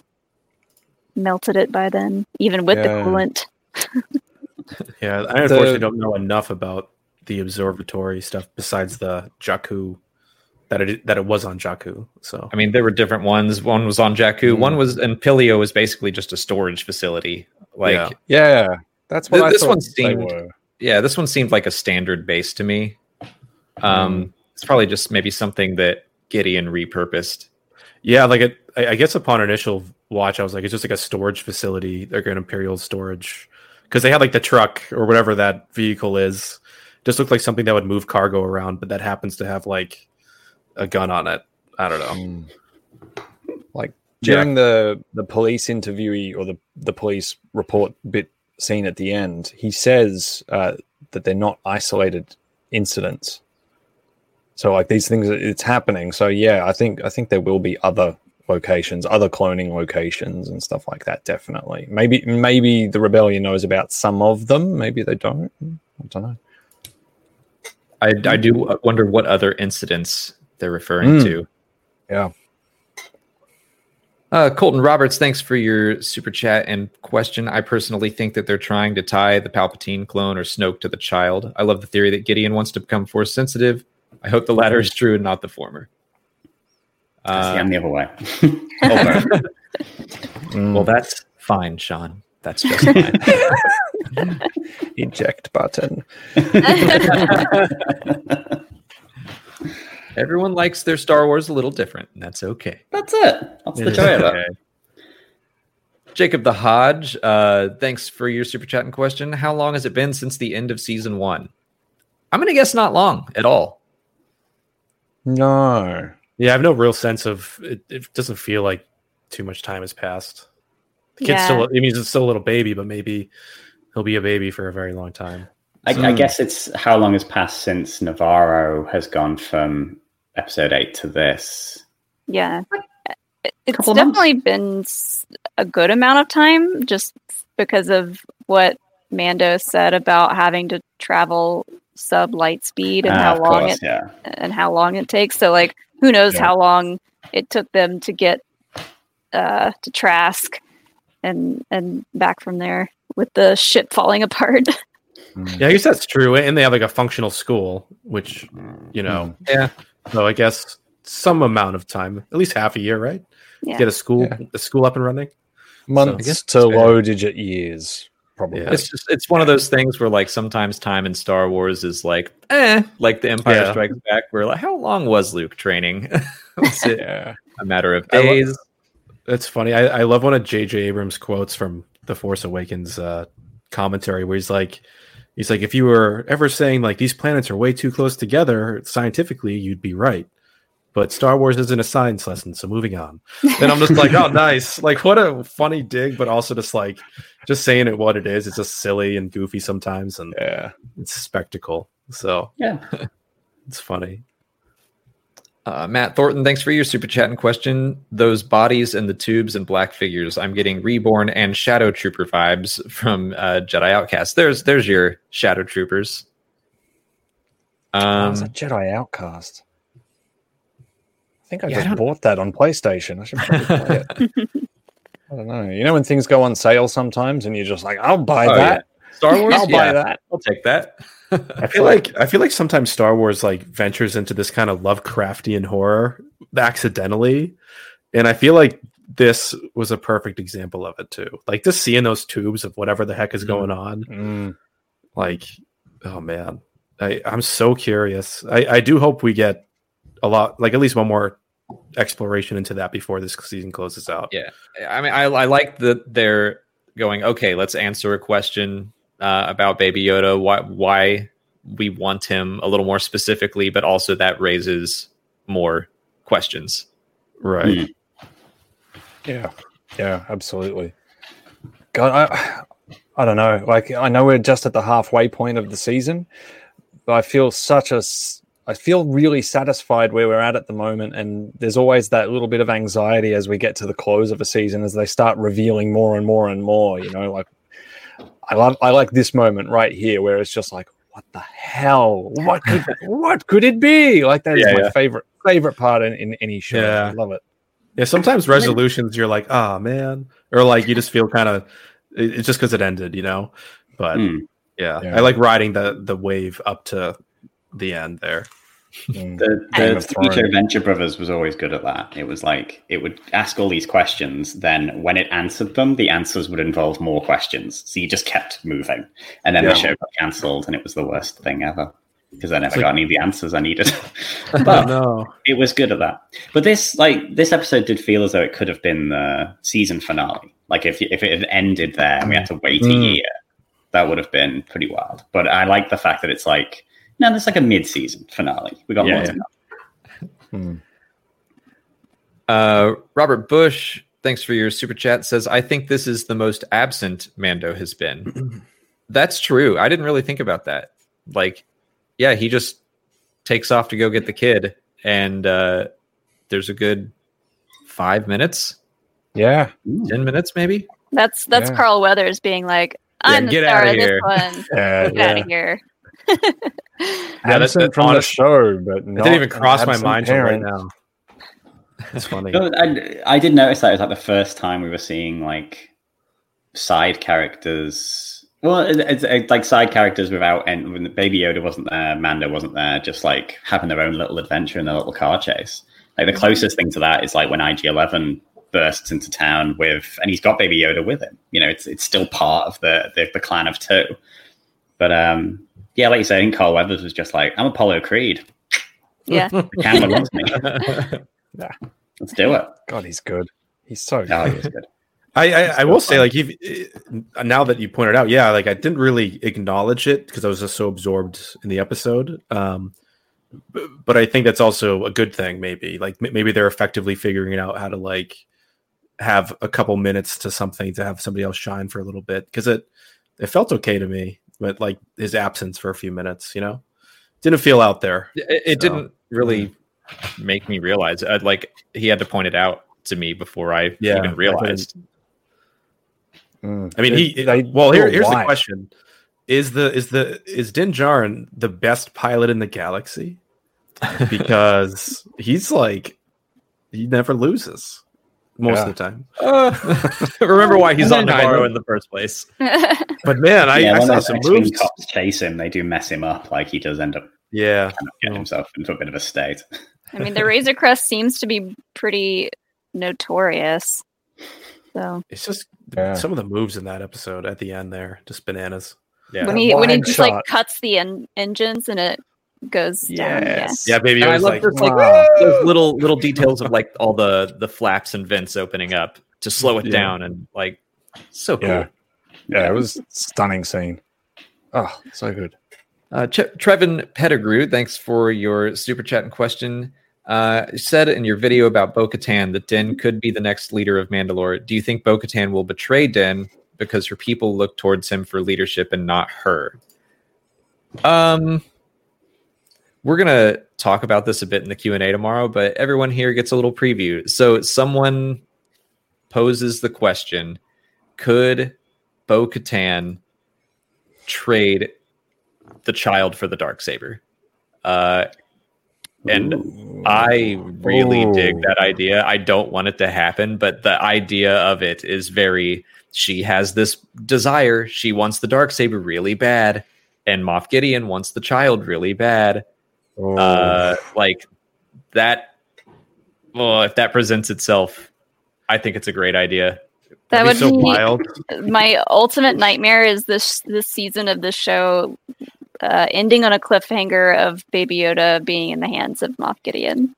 melted it by then, even with the Yeah. coolant. Yeah, I unfortunately The- don't know enough about the observatory stuff besides the Jakku that it that it was on Jakku. So I mean, there were different ones. One was on Jakku. Mm. One was, and Pillio was basically just a storage facility. Like, Yeah. yeah, Yeah, that's what Th- I this one seemed- were. this one seemed like a standard base to me. Um, It's probably just maybe something that Gideon repurposed. yeah, like it. I, I guess upon initial watch, I was like, it's just like a storage facility, like an Imperial storage, because they had like the truck or whatever that vehicle is. Just looked like something that would move cargo around, but that happens to have like a gun on it. I don't know. Mm. Like during the the police interviewee or the the police report bit scene at the end, he says uh, that they're not isolated incidents. So like these things, it's happening. So yeah, I think I think there will be other locations, other cloning locations and stuff like that. Definitely. Maybe maybe the rebellion knows about some of them. Maybe they don't. I don't know. I, I do wonder what other incidents they're referring Mm. to. Yeah. Uh, Colton Roberts, thanks for your super chat and question. I personally think that they're trying to tie the Palpatine clone or Snoke to the child. I love the theory that Gideon wants to become force sensitive. I hope the latter is true and not the former. I see, Uh, I'm the other way. Mm. well, that's fine, Sean. That's just fine. eject button. Everyone likes their Star Wars a little different, and that's okay. That's it. That's the joy of it. Jacob the Hodge, uh, thanks for your super chat and question. How long has it been since the end of season one? I'm going to guess not long at all. No. Yeah, I have no real sense of it. It doesn't feel like too much time has passed. The kid's Yeah. still. It means it's still a little baby, but maybe he'll be a baby for a very long time. I, I Mm. guess it's how long has passed since Nevarro has gone from episode eight to this. Yeah. It's Couple months? definitely been a good amount of time just because of what Mando said about having to travel sub light speed and Ah, how long course, it yeah. and how long it takes. So like who knows Yeah. how long it took them to get uh to Trask and and back from there with the ship falling apart. Yeah, I guess that's true. And they have like a functional school, which you know. Yeah. So I guess some amount of time, at least half a year, right? Yeah. Get a school, Yeah. a school up and running. Months guess to low digit years. Probably. Yeah. It's just it's one of those things where like sometimes time in Star Wars is like eh, like the Empire Yeah. Strikes Back. Where like how long was Luke training? was it yeah. a matter of I lo- days? It's funny. I, I love one of J.J. Abrams' quotes from The Force Awakens uh, commentary, where he's like, he's like, if you were ever saying like these planets are way too close together scientifically, you'd be right. But Star Wars isn't a science lesson, so moving on. And I'm just like, oh, nice. Like, what a funny dig, but also just like, just saying it what it is. It's just silly and goofy sometimes, and Yeah. it's a spectacle. So Yeah. it's funny. Uh, Matt Thornton, thanks for your super chat and question. Those bodies and the tubes and black figures, I'm getting reborn and shadow trooper vibes from uh, Jedi Outcast. There's there's your shadow troopers. Oh, Um, it's a Jedi Outcast. I think I Yeah, just don't- bought that on PlayStation. I should probably play it. I don't know. You know when things go on sale sometimes, and you're just like, "I'll buy Oh, that. Star Wars, I'll yeah, buy that." I'll take that. I feel like I feel like sometimes Star Wars like ventures into this kind of Lovecraftian horror accidentally, and I feel like this was a perfect example of it too. Like just seeing those tubes of whatever the heck is Mhm. going on, Mm, like oh man, I I'm so curious. I I do hope we get a lot, like at least one more exploration into that before this season closes out. Yeah. I mean, I, I like that they're going. Okay, let's answer a question uh, about Baby Yoda. Why why we want him a little more specifically, but also that raises more questions. Right. Mm. yeah, yeah, absolutely. God, I, I don't know. Like, I know we're just at the halfway point of the season, but I feel such a. s- I feel really satisfied where we're at at the moment, and there's always that little bit of anxiety as we get to the close of a season, as they start revealing more and more and more. You know, like I love, I like this moment right here where it's just like, what the hell? What could, what could it be? Like that is Yeah, my yeah. favorite favorite part in, in any show. Yeah. I love it. Yeah, sometimes resolutions you're like, oh man, or like you just feel kind of it's just because it ended, you know. But Mm. yeah, Yeah. I like riding the the wave up to the end there. Mm. The, Game the of TV show Thrones. Venture Brothers was always good at that. It was like it would ask all these questions, then when it answered them, the answers would involve more questions. So you just kept moving, and then Yeah. the show got cancelled, and it was the worst thing ever because I never like- got any of the answers I needed. Oh, but no, it was good at that. But this, like, this episode did feel as though it could have been the season finale. Like, if if it had ended there and we had to wait a Mm. year, that would have been pretty wild. But I like the fact that it's like, no, there's like a mid-season finale. We got Yeah, more yeah. to know. Mm. Uh, Robert Bush, thanks for your super chat. Says, I think this is the most absent Mando has been. That's true. I didn't really think about that. Like, yeah, he just takes off to go get the kid, and uh, there's a good five minutes, Yeah. Ten minutes, maybe. That's that's Yeah. Carl Weathers being like, I'm the get star outta of this here." one. Yeah. Get out of here. Yeah, that- absent that from honest- the show, but it didn't even cross my mind right now. It's funny. No, I, I did notice that it was like the first time we were seeing like side characters. Well, it- it's, it's like side characters without and when Baby Yoda wasn't there, Mando wasn't there, just like having their own little adventure in their little car chase. Like the closest thing to that is like when IG Eleven bursts into town with, and he's got Baby Yoda with him. You know, it's it's still part of the the, the clan of two. But um, yeah, like you say, I think Carl Weathers was just like, I'm Apollo Creed. Yeah. The camera loves me. Yeah. Let's do it. God, he's good. He's so Oh, good. he was good. I, I, I will say, fun. like, if, now that you pointed out, yeah, like I didn't really acknowledge it because I was just so absorbed in the episode. Um, b- but I think that's also a good thing. Maybe, like, m- maybe they're effectively figuring out how to like have a couple minutes to something to have somebody else shine for a little bit because it it felt okay to me, but like his absence for a few minutes, you know, didn't feel out there. It, it So, didn't really make me realize. Uh, like he had to point it out to me before I Yeah, even couldn't- realized. Mm. I mean, he. They- well, here, here's the question: Is the is the is Din Djarin the best pilot in the galaxy? Because he's like he never loses most Yeah. of the time. Uh, remember why he's on I know. Nevarro in the first place? But man, I, yeah, I saw some X-Wing moves. cops chase him, they do mess him up. Like he does end up Yeah, kind of getting Oh. himself into a bit of a state. I mean, the Razor Crest seems to be pretty notorious. So it's just Yeah. Some of the moves in that episode at the end there, just bananas. Yeah. when he when he wide just like cuts the en- engines and it goes down. Yeah. Yes. Yeah, baby. And It I love like, just like wow. those little little details of like all the the flaps and vents opening up to slow it Yeah. down and like so cool. Yeah. Yeah, it was stunning scene. Oh, so good. Uh, Ch- Trevin Pettigrew, thanks for your super chat and question. Uh, you said in your video about Bo Katan that Din could be the next leader of Mandalore. Do you think Bo Katan will betray Din because her people look towards him for leadership and not her? Um, we're gonna talk about this a bit in the Q and A tomorrow, but everyone here gets a little preview. So someone poses the question: Could Bo Katan trade the child for the dark saber? Uh, and I really dig that idea. I don't want it to happen, but the idea of it is very. She has this desire. She wants the dark saber really bad, and Moff Gideon wants the child really bad. Oh. Uh, like that. Well, if that presents itself, I think it's a great idea. That would that'd be so be wild. my ultimate nightmare is this this season of the show uh, ending on a cliffhanger of Baby Yoda being in the hands of Moff Gideon.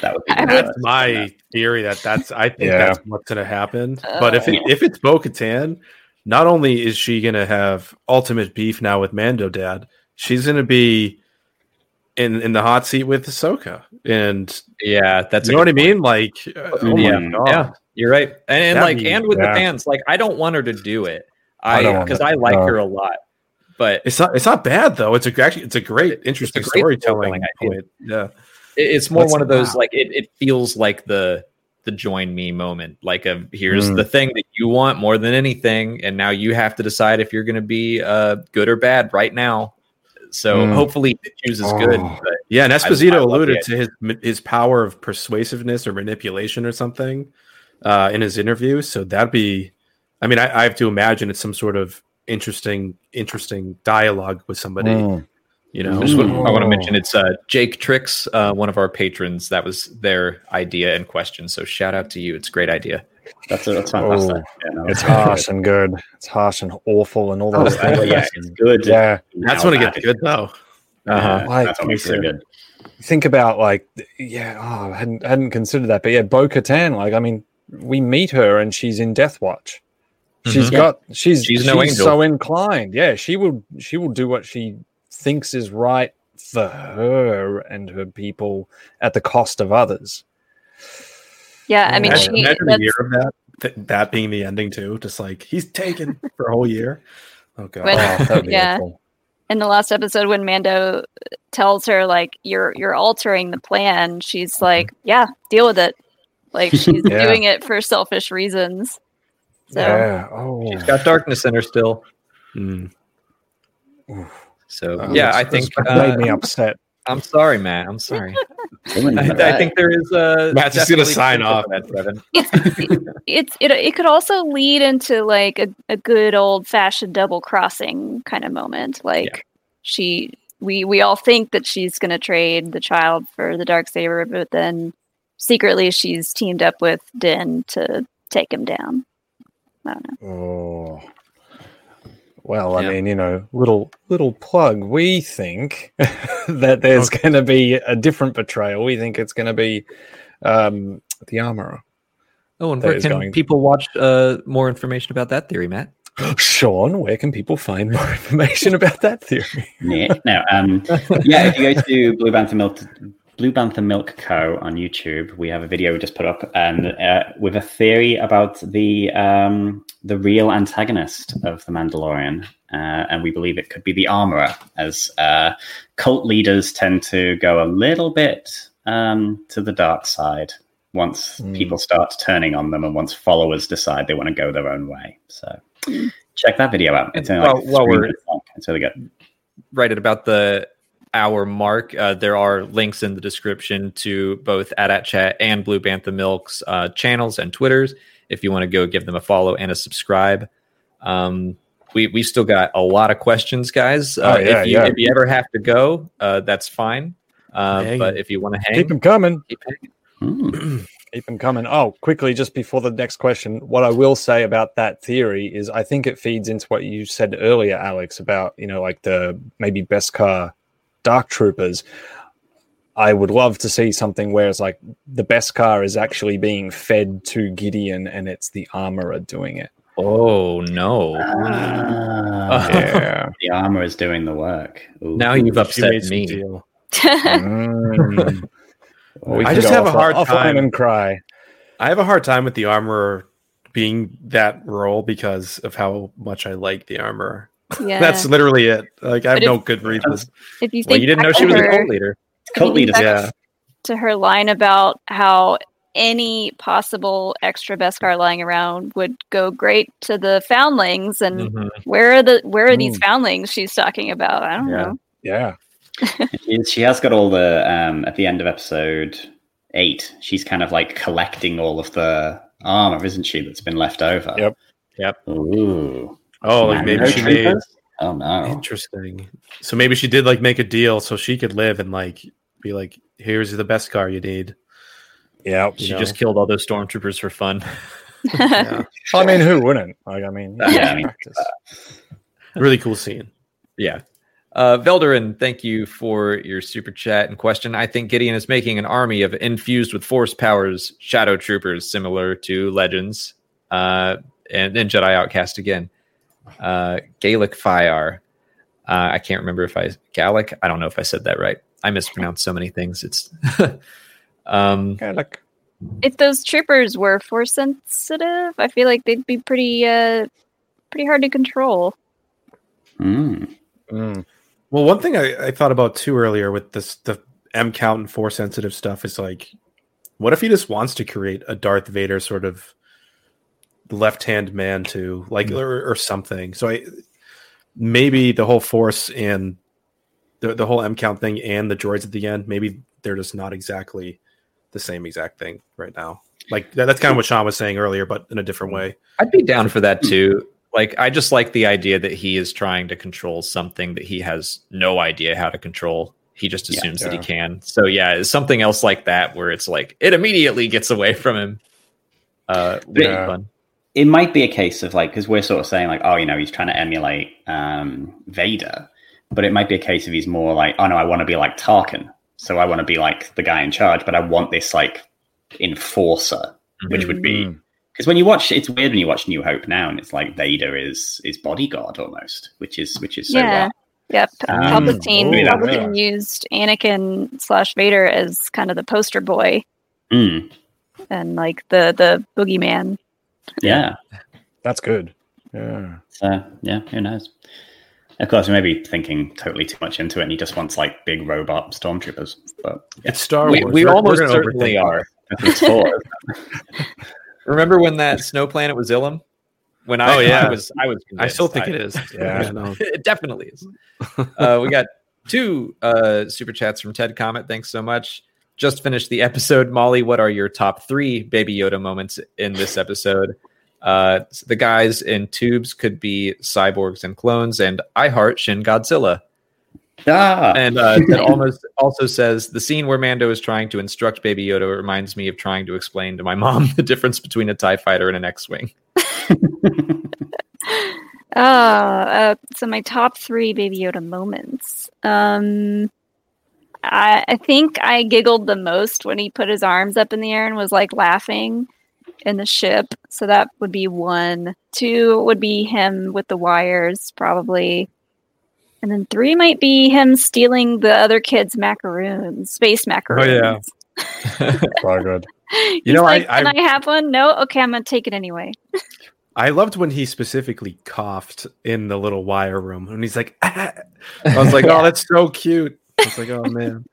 That would be I the would- best. That's my theory. That that's I think Yeah. that's what's gonna happen. but if it, Uh. if it's Bo Katan, not only is she gonna have ultimate beef now with Mando Dad, she's gonna be in in the hot seat with Ahsoka. And Yeah, that's you know what I mean? Like, uh, oh Yeah. Yeah, you're right, and, and like, be- and with yeah. the fans, like, I don't want her to do it. I I because it, I like no. her a lot, but It's not. It's not bad though. It's a actually. It's a great, interesting great storytelling point. Yeah. it- it's more one of those wow. like it, it feels like the the join me moment. Like a here's Mm. the thing that you want more than anything, and now you have to decide if you're going to be uh, good or bad right now. So Mm. hopefully it chooses good. Oh. But Yeah, and Esposito love the alluded to his his power of persuasiveness or manipulation or something uh, in his interview. So that'd be, I mean, I, I have to imagine it's some sort of interesting, interesting dialogue with somebody. Mm. You know, Just what I want to Oh. mention it's uh, Jake Tricks, uh, one of our patrons. That was their idea and question. So shout out to you. It's a great idea. That's, that's fantastic. Oh, Yeah, no, It's that's really harsh and good. It's harsh and awful and all those Oh, things. yeah, it's good. Yeah. that's Now when it gets good though. Uh-huh. Yeah, Like, that's what makes it good. Think about like, yeah, oh, I hadn't hadn't considered that, but yeah, Bo Katan. Like, I mean, we meet her and she's in Death Watch. She's Mhm. got she's She's she's, no angel. so inclined. Yeah, she will she will do what she thinks is right for her and her people at the cost of others. Yeah, I mean, Oh. she, Imagine, imagine a year of that, th- that being the ending too. Just like he's taken for a whole year. Oh god. When- Oh, that would be Yeah. awful. in the last episode when Mando tells her like you're you're altering the plan, she's like, "Yeah, deal with it." Like she's Yeah. doing it for selfish reasons. So Yeah. Oh. She's got darkness in her still. Mm. So Oh, yeah, I think it's uh, made me upset. I'm sorry, Matt. I'm sorry. I, I think there is uh, a Matt's just gonna sign off. for that, Trevin. it's it's it, it could also lead into like a, a good old fashioned double crossing kind of moment. Like she we we all think that she's gonna trade the child for the dark saber, but then secretly she's teamed up with Din to take him down. I don't know. Oh. Well, I Yeah. mean, you know, little little plug. We think that there's going to be a different betrayal. We think it's going to be um, the armorer. Oh, and That where is can going- people watch uh, more information about that theory, Matt? Sean, where can people find more information about that theory? Yeah. No. Um, yeah. If you go to Blue Bantha Milk, Blue Bantha Milk Co. on YouTube, we have a video we just put up, and uh, with a theory about the um, the real antagonist of the Mandalorian, uh, and we believe it could be the Armorer, as uh, cult leaders tend to go a little bit um, to the dark side once Hmm. people start turning on them, and once followers decide they want to go their own way. So. Check that video out. It's only like While- while we're- minutes long. It's really good. right at about the hour mark. Uh, there are links in the description to both Adat Chat and Blue Bantha Milk's uh, channels and Twitters if you want to go give them a follow and a subscribe. Um, we we still got a lot of questions, guys. Uh, Oh, yeah, if you yeah. if you ever have to go, uh, that's fine. Uh, but if you want to hang, Keep them coming. keep. Mm. Keep them coming. Oh, quickly, just before the next question, what I will say about that theory is I think it feeds into what you said earlier, Alex, about, you know, like the maybe Beskar Dark Troopers. I would love to see something where it's like the Beskar is actually being fed to Gideon and it's the armorer doing it. Oh no! Ah, Yeah. the armorer is doing the work. Ooh. Now you've upset me. deal. Mm. We I just go have a hard off time- and cry. I have a hard time with the armorer being that role because of how much I like the armorer. Yeah. That's literally it. Like I have But no if- good reason. if you think Well, you didn't know she to was a her- cult leader. cult leader. Yeah. to her line about how any possible extra Beskar lying around would go great to the foundlings and Mhm. where are the where are these Mm. foundlings she's talking about? I don't Yeah. know. Yeah. She, she has got all the um at the end of episode eight. She's kind of like collecting all of the armor, isn't she? That's been left over. Yep. Yep. Ooh. Oh, like maybe she made troopers? Oh no. interesting. So maybe she did like make a deal so she could live and like be like, here's the Beskar you need. Yeah. She know? just killed all those stormtroopers for fun. Yeah. I mean, who wouldn't? Like, I mean, Yeah, I mean, really cool scene. Yeah. Uh, Velderin, thank you for your super chat and question. I think Gideon is making an army of infused with force powers shadow troopers, similar to Legends, uh, and then Jedi Outcast again. Uh, Gaelic Fire. Uh, I can't remember if I Gallic. I don't know if I said that right. I mispronounced so many things. It's um, Okay, look. if those troopers were force sensitive, I feel like they'd be pretty uh pretty hard to control. Mm. Mm. Well, one thing I, I thought about too earlier with this the M count and force sensitive stuff is like, what if he just wants to create a Darth Vader sort of left hand man too, like or, or something? So I maybe the whole force and the the whole M count thing and the droids at the end, maybe they're just not exactly the same exact thing right now. Like that, that's kind of what Sean was saying earlier, but in a different way. I'd be down for that too. Like, I just like the idea that he is trying to control something that he has no idea how to control. He just Yeah. assumes that he can. So, yeah, it's something else like that where it's like it immediately gets away from him. Uh, would Yeah. fun. It might be a case of like because we're sort of saying like, oh, you know, he's trying to emulate um, Vader, but it might be a case of he's more like, oh no, I want to be like Tarkin, so I want to be like the guy in charge, but I want this like enforcer, which would be Mm. because when you watch, it's weird when you watch New Hope now, and it's like Vader is is bodyguard almost, which is which is so Yeah. well. Yep. Um, Palpatine, oh, yeah. Used Anakin slash Vader as kind of the poster boy Mm, and like the the boogeyman. Yeah. That's good. Yeah. So yeah, who knows? Of course, we may be thinking totally too much into it, and he just wants like big robot stormtroopers. But yeah, It's Star We, Wars. we We're- we're almost gonna certainly are. four. Remember when that snow planet was Ilum? When I, Oh, yeah. I was, I was. I still convinced. think it is. Yeah. no. it definitely is. Uh, we got two uh, super chats from Ted Comet. Thanks so much. Just finished the episode. Molly, what are your top three Baby Yoda moments in this episode? Uh, the guys in tubes could be cyborgs and clones, and I heart Shin Godzilla. ah, And uh, Ted almost also says the scene where Mando is trying to instruct Baby Yoda reminds me of trying to explain to my mom the difference between a Tie Fighter and an X-wing. Oh, uh, so my top three Baby Yoda moments. Um, I, I think I giggled the most when he put his arms up in the air and was like laughing in the ship. So that would be one. Two would be him with the wires, probably. And then three might be him stealing the other kid's macaroons, space macaroons. Oh, yeah. So good. He's know, I- like, Can I- I have one? No? Okay, I'm going to take it anyway. I loved when he specifically coughed in the little wire room, and he's like, "Ah." I was like, "Oh, that's so cute." I was like, "Oh man,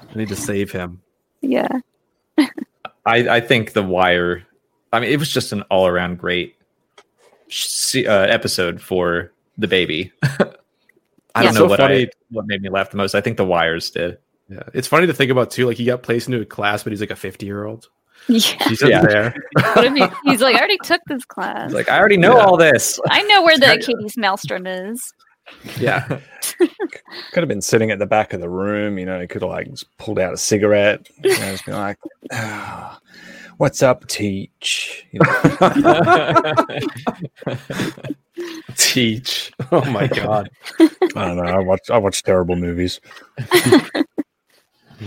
I need to save him." Yeah. I, I think the wire. I mean, it was just an all-around great uh, episode for the baby. I Yeah. don't know So what funny. I, what made me laugh the most. I think the wires did. Yeah, it's funny to think about too. Like he got placed into a class, but he's like a fifty-year-old. Yeah. He's Yeah. there. What if he, he's like, I already took this class. It's like I already know Yeah. all this. I know where the Katie's maelstrom is. Yeah, Could have been sitting at the back of the room, you know, he could have like just pulled out a cigarette, you know, just been like, ah. What's up, Teach? You know, Teach. Oh my god. I don't know. I watch I watch terrible movies.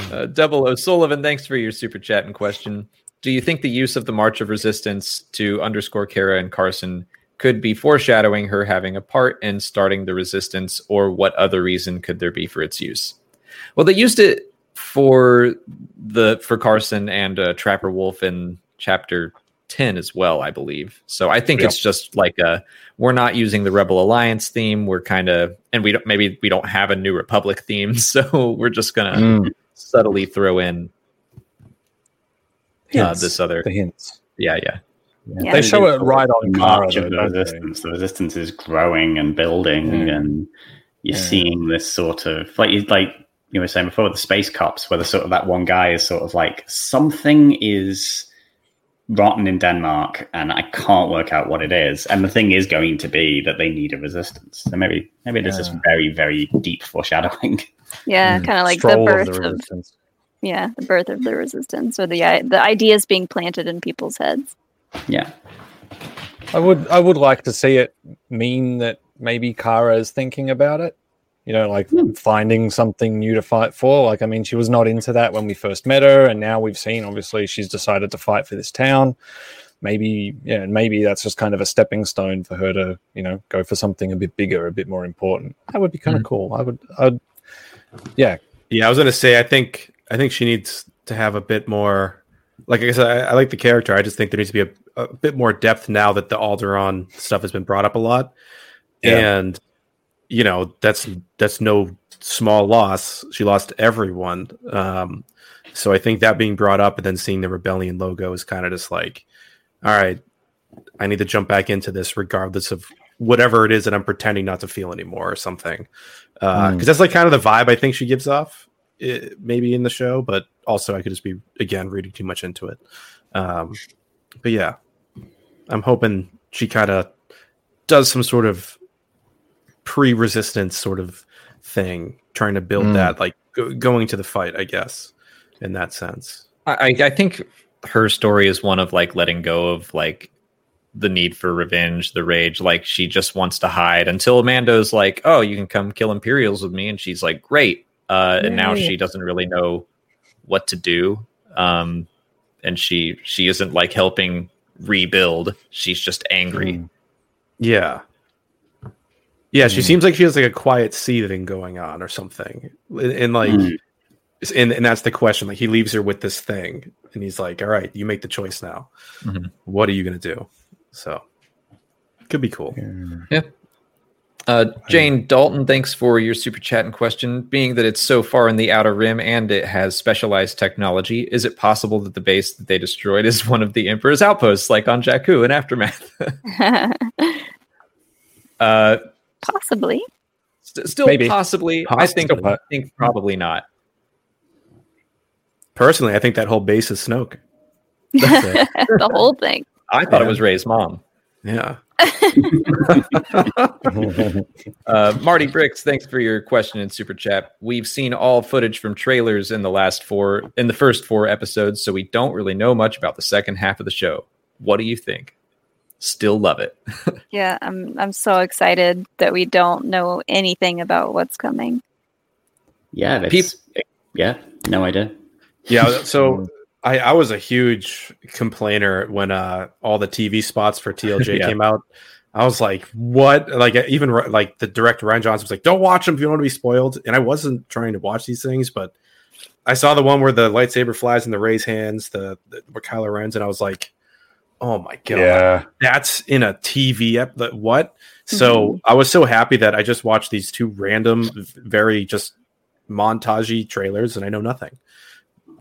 Uh, Double O'Sullivan, thanks for your super chat and question. Do you think the use of the March of Resistance to underscore Cara and Carson could be foreshadowing her having a part in starting the resistance, or what other reason could there be for its use? Well, they used it for the for Carson and uh, Trapper Wolf in chapter 10 as well, I believe. So I think it's just like a we're not using the Rebel Alliance theme. We're kind of and we don't maybe we don't have a New Republic theme, so we're just gonna Mm, subtly throw in uh, this other. the hints. Yeah, yeah. Yeah. They show it right on the Cara. march though, of the don't resistance. The resistance is growing and building, Mm. and you're Yeah. seeing this sort of like you like you were saying before the space cops, where the sort of that one guy is sort of like something is rotten in Denmark, and I can't work out what it is. And the thing is going to be that they need a resistance. So maybe maybe this is very very deep foreshadowing. Yeah, Mm. kind of like Stroll the of birth the of, resistance. yeah, the birth of the resistance, or the the ideas being planted in people's heads. Yeah, I would I would like to see it mean that maybe Cara is thinking about it. You know, like Hmm. finding something new to fight for. Like, I mean, she was not into that when we first met her, and now we've seen obviously she's decided to fight for this town. Maybe, yeah, and maybe that's just kind of a stepping stone for her to, you know, go for something a bit bigger, a bit more important. That would be kind of cool. I would, I'd, yeah, Yeah, I was gonna say I think I think she needs to have a bit more like I said, I, I like the character. I just think there needs to be a, a bit more depth now that the Alderaan stuff has been brought up a lot. Yeah. And you know, that's that's no small loss. She lost everyone. Um so I think that being brought up and then seeing the rebellion logo is kind of just like, all right, I need to jump back into this regardless of whatever it is that I'm pretending not to feel anymore or something. Because Mm. that's like kind of the vibe I think she gives off, eh, maybe in the show, but also I could just be again reading too much into it. Um, but yeah, I'm hoping she kind of does some sort of pre-resistance sort of thing, trying to build Mm. that like go, going to the fight, I guess, in that sense. I, I think her story is one of like letting go of like the need for revenge, the rage. Like she just wants to hide until Amando's like, "Oh, you can come kill Imperials with me," and she's like, "Great." Uh, and now she doesn't really know what to do, um, and she she isn't like helping rebuild. She's just angry. Mm. Yeah. Yeah, she Mm. seems like she has like a quiet seething going on or something. And, and like Mm. and, and that's the question. Like he leaves her with this thing and he's like, All right, you make the choice now. Mhm. What are you gonna do? So could be cool. Yeah. Uh, Jane Dalton, thanks for your super chat and question. Being that it's so far in the outer rim and it has specialized technology, is it possible that the base that they destroyed is one of the Emperor's outposts, like on Jakku in Aftermath? uh, Possibly. st- still Maybe. possibly. I think, I think probably not. Personally, I think that whole base is Snoke. The whole thing. I thought it was Rey's mom. yeah. Uh, Marty Bricks, thanks for your question in super chat. We've seen all footage from trailers in the last four, in the first four episodes, so we don't really know much about the second half of the show. What do you think? Still love it. Yeah, I'm I'm so excited that we don't know anything about what's coming. yeah, it's, yeah, no idea. Yeah. So I, I was a huge complainer when uh all the TV spots for TLJ Yeah. came out. I was like, what? Like even like the director Rian Johnson was like, don't watch them if you don't want to be spoiled. And I wasn't trying to watch these things, but I saw the one where the lightsaber flies in the Rey's hands, the, the where Kylo Ren's, and I was like, oh my god, yeah. that's in a TV ep- the- what? So I was so happy that I just watched these two random, very just montagey trailers, and I know nothing.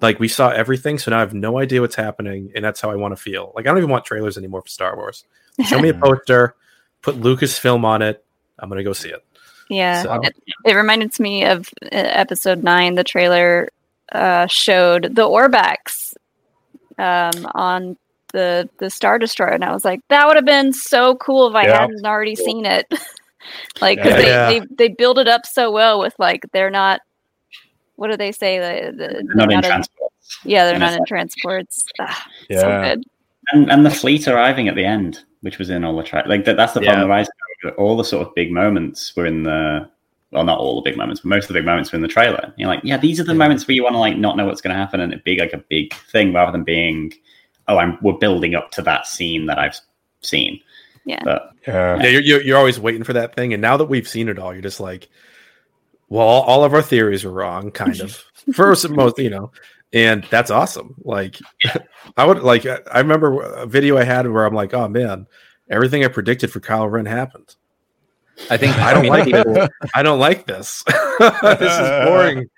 Like we saw everything, so now I have no idea what's happening, and that's how I want to feel. Like I don't even want trailers anymore for Star Wars. Show me a poster, put Lucasfilm on it. I'm gonna go see it. Yeah, So- it, it reminded me of uh, episode nine. The trailer uh, showed the orbaks um, on the the Star Destroyer, and I was like, that would have been so cool if I Yeah. hadn't already seen it. like 'cause Yeah. they, they they build it up so well with like they're not. What do they say? The, the, they're Not in not a- transport. Yeah, they're And not in transports. So Yeah. good. and and the fleet arriving at the end, which was in all the track. Like that, that's the problem. Yeah. with Ice All the sort of big moments were in the. Well, not all the big moments, but most of the big moments were in the trailer. You're like, yeah, these are the moments where you want to like not know what's going to happen and it be like a big thing rather than being, oh, I'm we're building up to that scene that I've seen. Yeah. But Yeah. Yeah, you're, you're, you're always waiting for that thing. And now that we've seen it all, you're just like, well, all, of our theories were wrong, kind of. First and most, you know, and that's awesome. Like, I would like, I remember a video I had where I'm like, oh man, everything I predicted for Kylo Ren happened. I think I don't mean, like people. I don't like this. this is boring.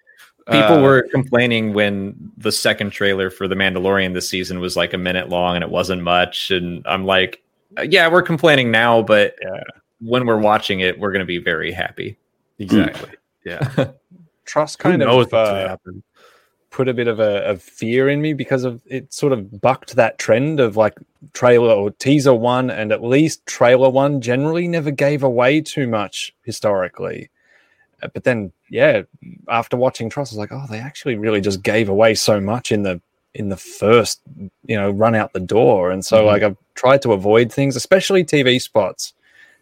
people Uh, were complaining when the second trailer for The Mandalorian this season was like a minute long and it wasn't much. And I'm like, yeah, we're complaining now, but Yeah. when we're watching it, we're going to be very happy. exactly. Yeah. TROS kind of uh, put a bit of a of fear in me because of it sort of bucked that trend of like trailer or teaser one and at least trailer one generally never gave away too much historically. Uh, But then, yeah, after watching TROS, I was like, oh, they actually really just gave away so much in the in the first, you know, run out the door. And so, Mhm. like, I've tried to avoid things, especially TV spots.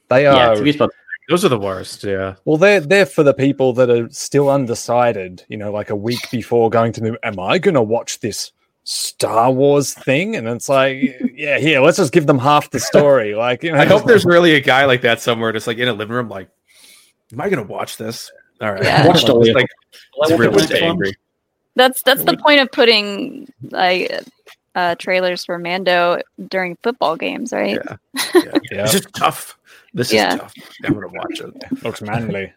They yeah, are TV spots. Those are the worst. Yeah. well, they're they're for the people that are still undecided. You know, like a week before going to the. Am I going to watch this Star Wars thing? And it's like, yeah, here, let's just give them half the story. Like, you know, I hope there's really a guy like that somewhere, just like in a living room, like, am I going to watch this? All right. Yeah. Watched all like, it's Well, really angry. That's that's the point of putting like uh, trailers for Mando during football games, right? Yeah. Yeah. Yeah. This is tough. This Yeah. is tough. I'm going to watch it. looks manly.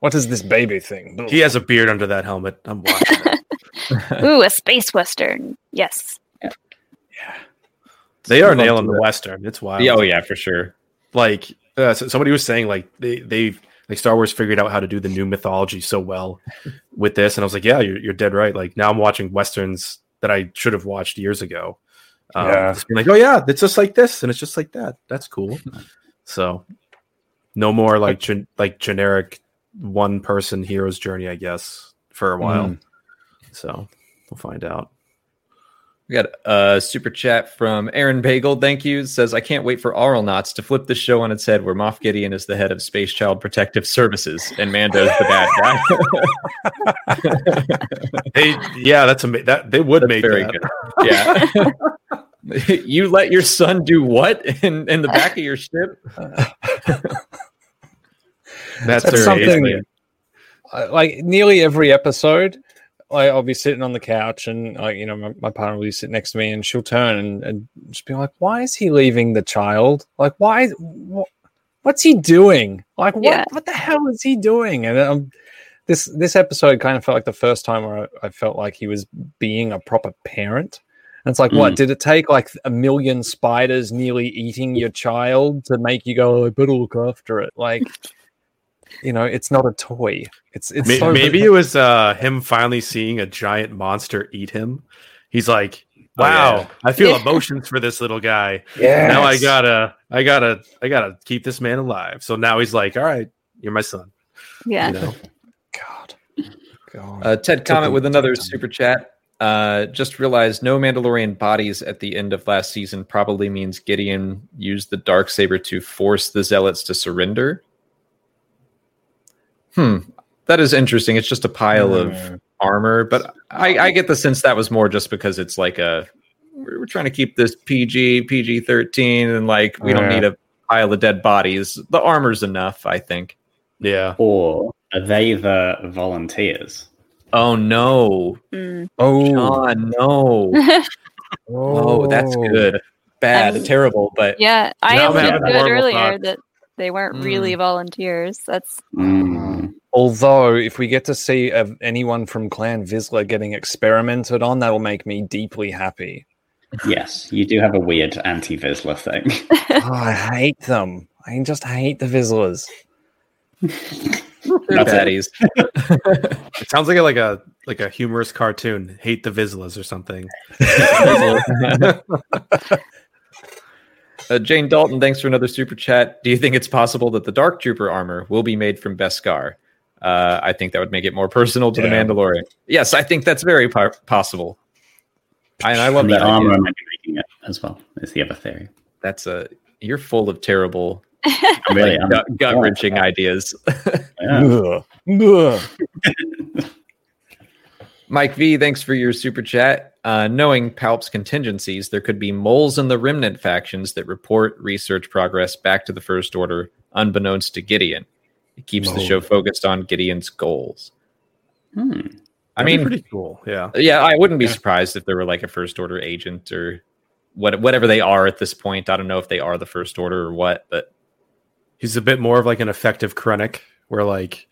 What is this baby thing? He has a beard under that helmet. I'm watching it. Ooh, a space western. Yes. Yeah. They are Love nailing the it. Western. It's wild. Yeah, oh, yeah, for sure. Like, uh, so somebody was saying, like, they, they've, like, Star Wars figured out how to do the new mythology so well with this. And I was like, yeah, you're, you're dead right. Like, now I'm watching Westerns that I should have watched years ago. Um, Yeah. Just being like, oh, yeah, it's just like this. And it's just like that. That's cool. So, no more like, gen- like generic one person hero's journey, I guess, for a while. Mm. So, we'll find out. We got a super chat from Aaron Bagel. Thank you. Says, I can't wait for Aural Knots to flip the show on its head where Moff Gideon is the head of Space Child Protective Services and Mando's the bad guy. Hey, yeah, that's ama- that they would That's make very that. good. Yeah. you let your son do what in, in the back of your ship? That's, That's something- age, like nearly every episode like, I'll be sitting on the couch and like you know my, my partner will be sitting next to me and she'll turn and, and just be like why is he leaving the child? Like why wh- what's he doing? Like what Yeah. what the hell is he doing? And um, this this episode kind of felt like the first time where I, I felt like he was being a proper parent and it's like what Mm. did it take like a million spiders nearly eating your child to make you go "Oh, I better look after it like you know it's not a toy it's it's May- so- maybe it was uh, him finally seeing a giant monster eat him. He's like, Oh, "Wow, yeah. I feel Yeah. emotions for this little guy. yeah Now I gotta, I gotta, I gotta keep this man alive." So now he's like, "All right, you're my son." Yeah. You know? God. God. Uh, Ted Comet with another super chat. Uh, just realized no Mandalorian bodies at the end of last season probably means Gideon used the dark saber to force the zealots to surrender. Hmm, that is interesting. It's just a pile of Mm. armor, but I, I get the sense that was more just because it's like a we're, we're trying to keep this PG PG thirteen, and like we don't Yeah. need a pile of dead bodies. The armor's enough, I think. Yeah, Or are they the volunteers? Oh no, Mm. Oh, John, no. Oh, that's good. Bad, Um, terrible, but Yeah, I Now I'm understood having horrible earlier thoughts. that they weren't Mm. really volunteers. That's Mm. Although, if we get to see uh, anyone from Clan Vizsla getting experimented on, that'll make me deeply happy. Yes, you do have a weird anti-Vizsla thing. Oh, I hate them. I just hate the Vizslas. They're That's it. it sounds like a, like a like a humorous cartoon. Hate the Vizslas or something. Uh, Jane Dalton, thanks for another super chat. Do you think it's possible that the Dark Trooper armor will be made from Beskar? Uh, I think that would make it more personal to the Mandalorian. Yes, I think that's very po- possible. I, I love the that armor idea. might be making it as well. Is the other theory. That's a you're full of terrible, Really, like, gut, gut wrenching ideas. yeah. Ugh. Ugh. Mike V, thanks for your super chat. Uh, knowing Palp's contingencies, there could be moles in the remnant factions that report research progress back to the First Order, unbeknownst to Gideon. It keeps the show focused on Gideon's goals. Hmm. I That'd be mean, pretty cool. Yeah. yeah, I wouldn't be Yeah. surprised if there were like a First Order agent or what, whatever they are at this point. I don't know if they are the First Order or what, but He's a bit more of like an effective Krennic, where like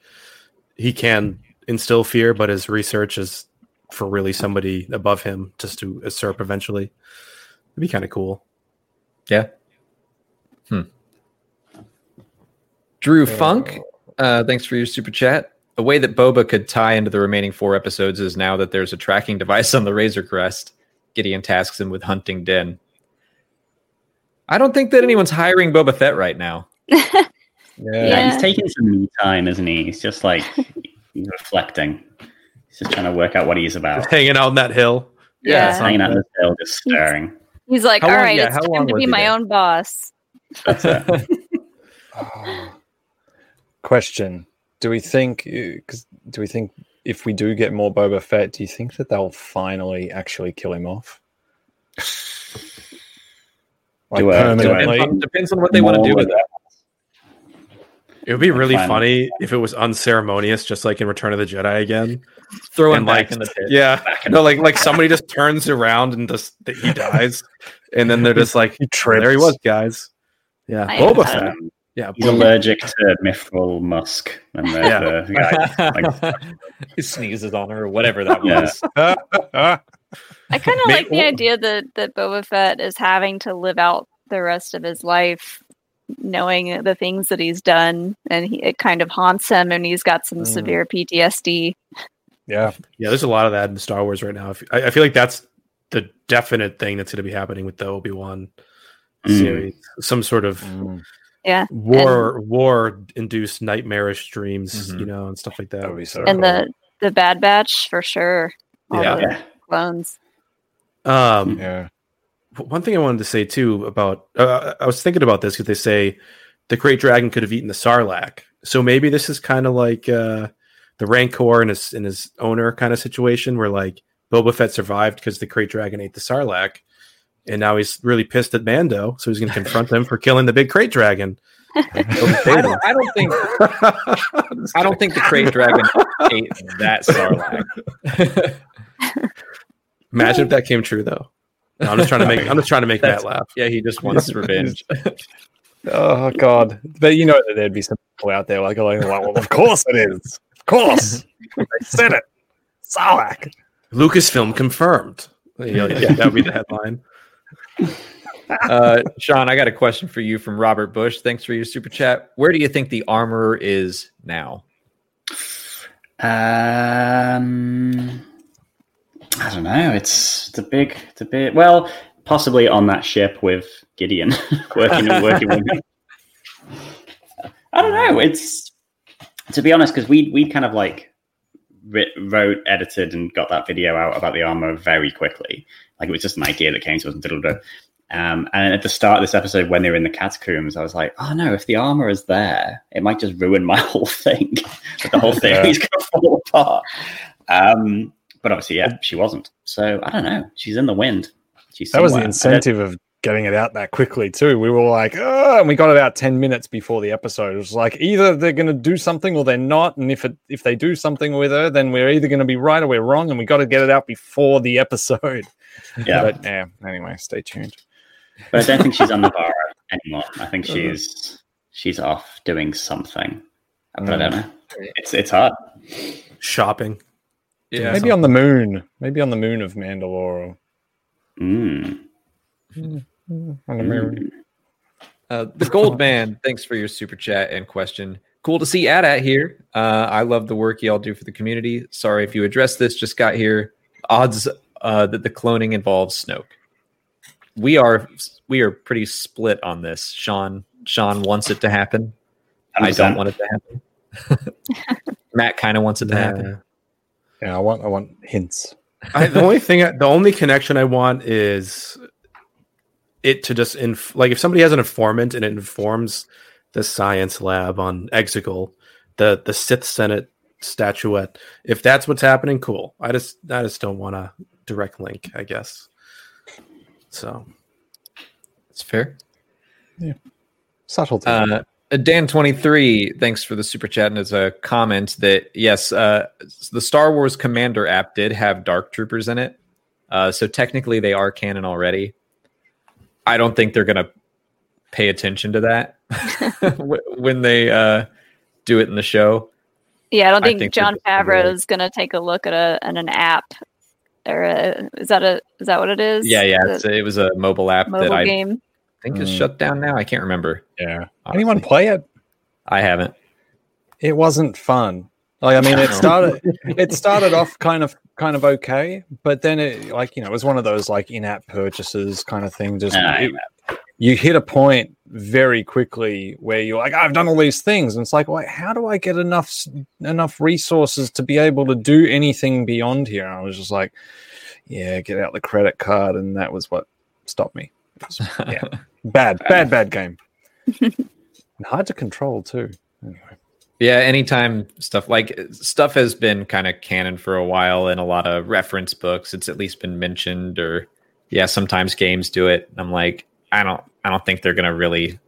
he can instill fear, but his research is for really somebody above him just to usurp eventually. It'd be kind of cool. yeah. Hmm. Drew Funk, uh, thanks for your super chat. A way that Boba could tie into the remaining four episodes is now that there's a tracking device on the Razor Crest. Gideon tasks him with hunting Din. I don't think that anyone's hiring Boba Fett right now. Yeah. Yeah, Yeah. he's taking some me time, isn't he? He's just like he's reflecting. He's just trying to work out what he's about. Hanging out on that hill. Yeah. Just hanging out in the hill, just staring. He's like, How all long- right, yeah, it's time to be my there? own boss. That's it. Oh. Question: Do we think? Uh, because do we think if we do get more Boba Fett, do you think that they'll finally actually kill him off? Like Do I- do I- permanently? Depends on, depends on what they want to do with it. It would be really Fine. funny if it was unceremonious, just like in Return of the Jedi again. Throw him And, back like, in the pit. Yeah, no, like like somebody just turns around and just he dies, and then they're just like, He trips. there he was, guys. Yeah, I- Boba Fett. Um, Yeah, he's allergic to Mythrol Musk, and the, Yeah. the guy, like, he sneezes on her or whatever that Yeah. was. I kind of like the idea that that Boba Fett is having to live out the rest of his life knowing the things that he's done, and he, it kind of haunts him, and he's got some Mm. severe PTSD. yeah, yeah. There's a lot of that in Star Wars right now. I, I feel like that's the definite thing that's going to be happening with the Obi Wan Mm. series. Some sort of Mm, war war induced nightmarish dreams, Mhm. you know, and stuff like that. that would be so. and cool. the the Bad Batch for sure. All Yeah. yeah. clones. Um, yeah, one thing I wanted to say too about uh, I was thinking about this because they say the krayt dragon could have eaten the sarlacc, so maybe this is kind of like uh, the Rancor and his and his owner kind of situation where like Boba Fett survived because the krayt dragon ate the sarlacc, and now he's really pissed at Mando, so he's going to confront him for killing the big krayt dragon. I don't, I don't think I don't think the krayt dragon ate that sarlacc. Imagine if that came true though. No, I'm just trying to make I'm just trying to make Matt laugh. yeah, he just wants revenge. Oh god! But you know that there'd be some people out there like, like well, of course it is. Of course, they said it. Sarlacc. Lucasfilm confirmed. Yeah, yeah, that would be the headline. Uh, Sean, I got a question for you from Robert Bush. Thanks for your super chat. Where do you think the armorer is now? Um, I don't know. It's it's a big, it's a bit. Well, possibly on that ship with Gideon working and working with him. I don't know. It's to be honest, because we we kind of like wrote, edited, and got that video out about the armorer very quickly. Like it was just an idea that came to us. And. Um, and at the start of this episode, when they were in the catacombs, I was like, "Oh no! If the armorer is there, it might just ruin my whole thing. the whole theory's going to fall apart." Um, but obviously, yeah, she wasn't. So I don't know. She's in the wind. She's That was the somewhere. I don't- incentive of getting it out that quickly too. We were like, oh, and we got about ten minutes before the episode. It was like either they're going to do something or they're not, and if it, if they do something with her, then we're either going to be right or we're wrong, and we got to get it out before the episode. Yeah, But yeah, anyway, stay tuned. but I don't think she's on the bar anymore. I think uh-huh. she's she's off doing something. But I mm. don't know. It's it's hard. Shopping. Yeah, Maybe on the moon. Maybe on the moon of Mandalore. Mm. On the moon. Uh, the Gold Man, thanks for your super chat and question. Cool to see AT-AT here. Uh, I love the work y'all do for the community. Sorry if you addressed this, just got here. Odds uh, that the cloning involves Snoke. We are we are pretty split on this. Sean Sean wants it to happen. I don't want it to happen. Matt kind of wants it to happen. Yeah, I want I want hints. I, the only thing, the only connection I want is it to just inf- like if somebody has an informant and it informs the science lab on Exegol, the the Sith Senate statuette. If that's what's happening, cool. I just I just don't want a direct link. I guess. So It's fair. Yeah, subtlety. Uh, Dan23, thanks for the super chat and as a comment that yes, uh, the Star Wars Commander app did have Dark Troopers in it. Uh, so technically they are canon already. I don't think they're going to pay attention to that when they uh, do it in the show. Yeah, I don't I think, think Jon that- Favreau is going to take a look at a at an app. Or a, is that a is that what it is? Yeah, yeah. It's, it was a mobile app that mobile I game. Think is Mm. shut down now. I can't remember. yeah. honestly. Anyone play it? I haven't. It wasn't fun. Like I mean, it started. it started off kind of kind of okay, but then it like you know it was one of those like in-app purchases kind of thing. Just Ah, it- you hit a point very quickly where you're like, I've done all these things, and it's like, wait, how do I get enough enough resources to be able to do anything beyond here? And I was just like, yeah, get out the credit card, and that was what stopped me. It was- yeah, bad, bad, bad game. hard to control too. Anyway. Yeah, anytime stuff like stuff has been kind of canon for a while in a lot of reference books, it's at least been mentioned or yeah, sometimes games do it. I'm like, I don't I don't think they're going to really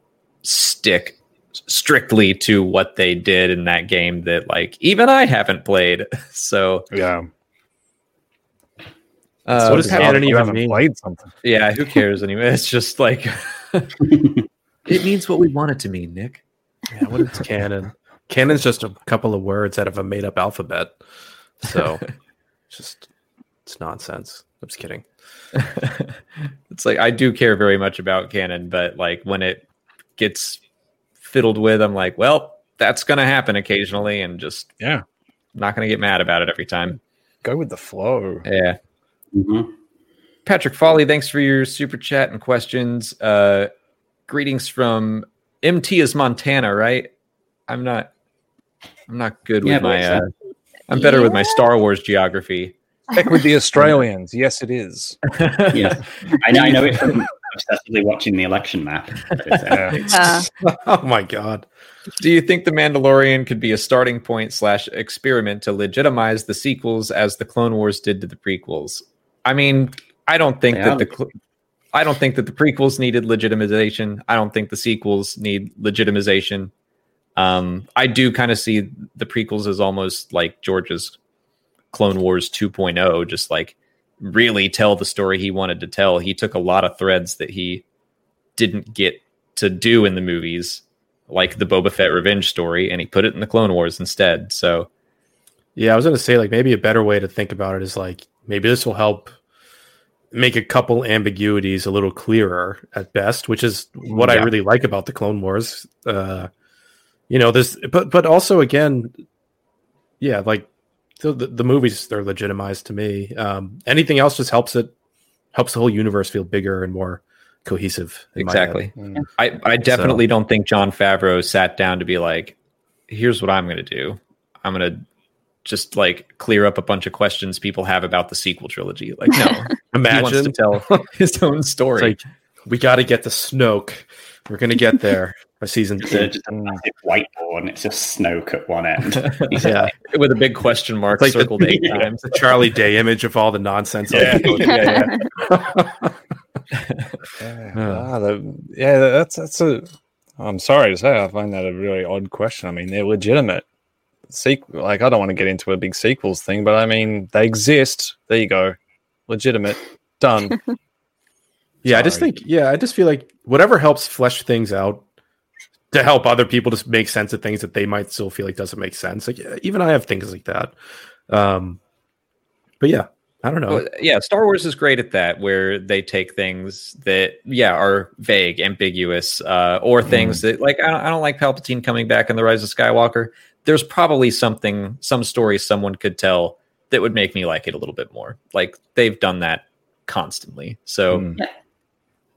stick strictly to what they did in that game that like even I haven't played. So, Yeah. Uh, what does bizarre canon even mean? played something? yeah, who cares anyway? It's just like it means what we want it to mean, Nick. yeah, what is canon? Canon's just a couple of words out of a made up alphabet. So just it's nonsense. I'm just kidding. it's like I do care very much about canon, but like when it gets fiddled with, I'm like, well, that's gonna happen occasionally, and just Yeah. not gonna get mad about it every time. Go with the flow. Yeah. Mhm. Patrick Folly, thanks for your super chat and questions. Uh greetings from MT is Montana, right? I'm not I'm not good Yeah, with my uh I'm better with my Star Wars geography. Heck with the Australians. Yes, it is. Yeah. I know, I know it from obsessively watching the election map. Uh, Uh, oh my god. Do you think the Mandalorian could be a starting point slash experiment to legitimize the sequels as the Clone Wars did to the prequels? I mean, I don't think They that the cl- I don't think that the prequels needed legitimization. I don't think the sequels need legitimization. Um, I do kind of see the prequels as almost like George's Clone Wars 2.0, just like really tell the story he wanted to tell. He took a lot of threads that he didn't get to do in the movies, like the Boba Fett revenge story, and he put it in the Clone Wars instead. So Yeah, I was gonna say like maybe a better way to think about it is like maybe this will help make a couple ambiguities a little clearer at best, which is what I really like about the Clone Wars. Uh, you know, this, but but also again, yeah, like the the, the movies they're legitimized to me. Um, anything else just helps it helps the whole universe feel bigger and more cohesive. in my head. exactly, Mm. I I definitely don't think Jon Favreau sat down to be like, "Here's what I'm going to do. I'm going to." Just like clear up a bunch of questions people have about the sequel trilogy. Like, no, he wants to Imagine tell his own story. it's like we got to get the Snoke. We're gonna get there by season it's two. just a massive whiteboard and it's just Snoke at one end. Yeah. like, with a big question mark It's like the- circled eight Yeah. times. the Charlie Day image of all the nonsense. Yeah, yeah, Yeah, ah, the- yeah, that's that's a. I'm sorry to say, I find that a really odd question. I mean, they're legitimate. Sequel, like I don't want to get into a big sequels thing, but I mean, they exist. There you go, legitimate, done. Yeah, I just think yeah, I just feel like whatever helps flesh things out to help other people just make sense of things that they might still feel like doesn't make sense. Like even I have things like that. Um but yeah, I don't know. Well, yeah, Star Wars is great at that, where they take things that, yeah, are vague, ambiguous, uh, or things that, like, I don't, I don't like Palpatine coming back in The Rise of Skywalker. There's probably something, some story someone could tell that would make me like it a little bit more. Like, they've done that constantly. So Mm.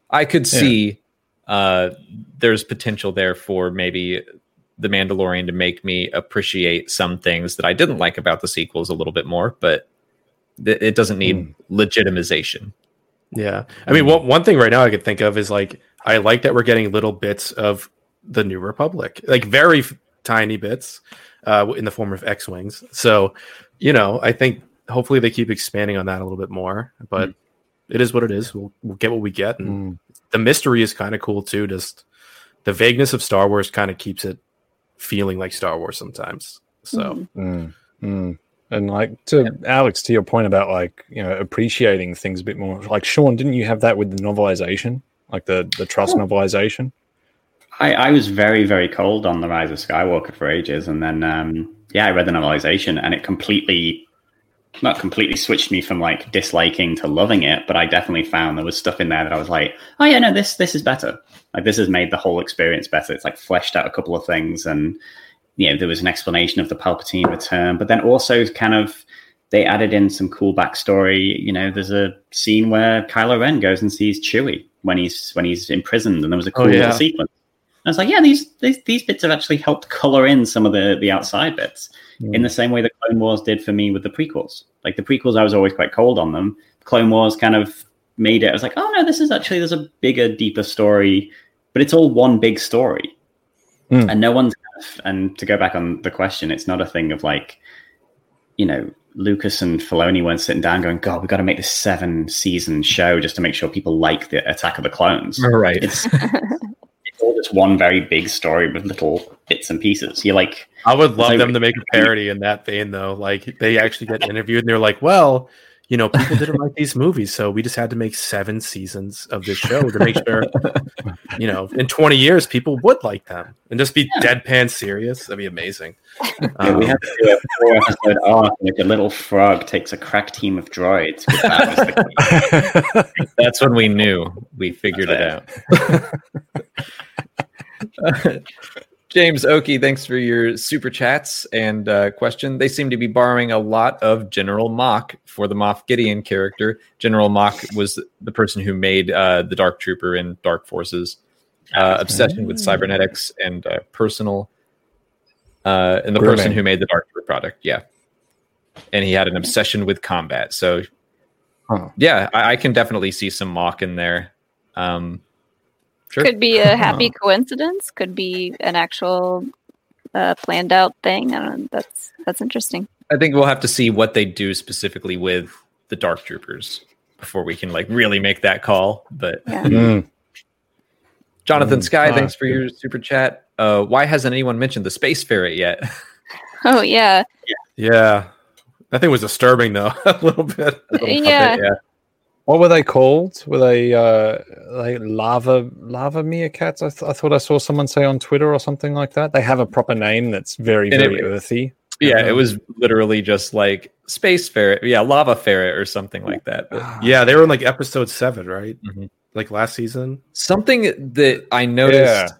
I could Yeah. see uh, there's potential there for maybe The Mandalorian to make me appreciate some things that I didn't like about the sequels a little bit more, but Th- It doesn't need legitimization. Yeah. I mean, one, one thing right now I could think of is like, I like that we're getting little bits of the New Republic, like very tiny bits uh, in the form of X Wings. So, you know, I think hopefully they keep expanding on that a little bit more, but it is what it is. We'll, we'll get what we get. And Mm. the mystery is kind of cool too. Just the vagueness of Star Wars kind of keeps it feeling like Star Wars sometimes. So, Mhm. Mm, mm. And like to Alex, to your point about like you know appreciating things a bit more. Like Sean, didn't you have that with the novelization, like the the TROS novelization? I, I was very, very cold on the Rise of Skywalker for ages, and then um, yeah, I read the novelization, and it completely, not completely switched me from like disliking to loving it, but I definitely found there was stuff in there that I was like, oh yeah, no, this this is better. Like this has made the whole experience better. It's like fleshed out a couple of things, and you know, there was an explanation of the Palpatine return, but then also kind of they added in some cool backstory. You know, there's a scene where Kylo Ren goes and sees Chewie when he's when he's imprisoned, and there was a cool yeah. little sequence. And I was like, yeah, these, these these bits have actually helped color in some of the the outside bits in the same way that Clone Wars did for me with the prequels. Like the prequels, I was always quite cold on them. Clone Wars kind of made it. I was like, oh no, this is actually there's a bigger, deeper story, but it's all one big story, Hmm. and no one's. And to go back on the question, it's not a thing of like, you know, Lucas and Filoni weren't sitting down going, God, we've got to make this seven season show just to make sure people like the Attack of the Clones. Right. It's, it's all just one very big story with little bits and pieces. You're like, I would love like- them to make a parody in that vein, though. Like they actually get interviewed and they're like, "Well, you know, people didn't like these movies, so we just had to make seven seasons of this show to make sure, you know, in twenty years people would like them and just be Yeah. deadpan serious. That'd be amazing." Yeah, Um, we have to do a four episode arc in which a little frog takes a crack team of droids. that was the key. That's when we knew we figured it out. James Oki, thanks for your super chats and uh, question. They seem to be borrowing a lot of General Mohc for the Moff Gideon character. General Mohc was the person who made uh, the Dark Trooper in Dark Forces, uh, obsession with cybernetics and uh, personal, uh, and the person who made the Dark Trooper product. Yeah, and he had an obsession with combat. So Huh. yeah, I, I can definitely see some Mohc in there. Um, sure. Could be a happy coincidence. Could be an actual uh, planned out thing. I don't know. That's that's interesting. I think we'll have to see what they do specifically with the Dark Troopers before we can like really make that call. But Yeah. Mm. Jonathan Mm, Sky, ah, thanks for your super chat. Uh, why hasn't anyone mentioned the space ferret yet? Oh yeah, yeah, that thing was disturbing though a little bit. yeah. yeah. What were they called? Were they uh like lava lava meerkats? I, th- I thought I saw someone say on Twitter or something like that. They have a proper name that's very And it- earthy. Yeah, it was literally just like space ferret. Yeah, lava ferret or something like that. But Yeah, they were in like episode seven, right? Mhm. Like last season. something that I noticed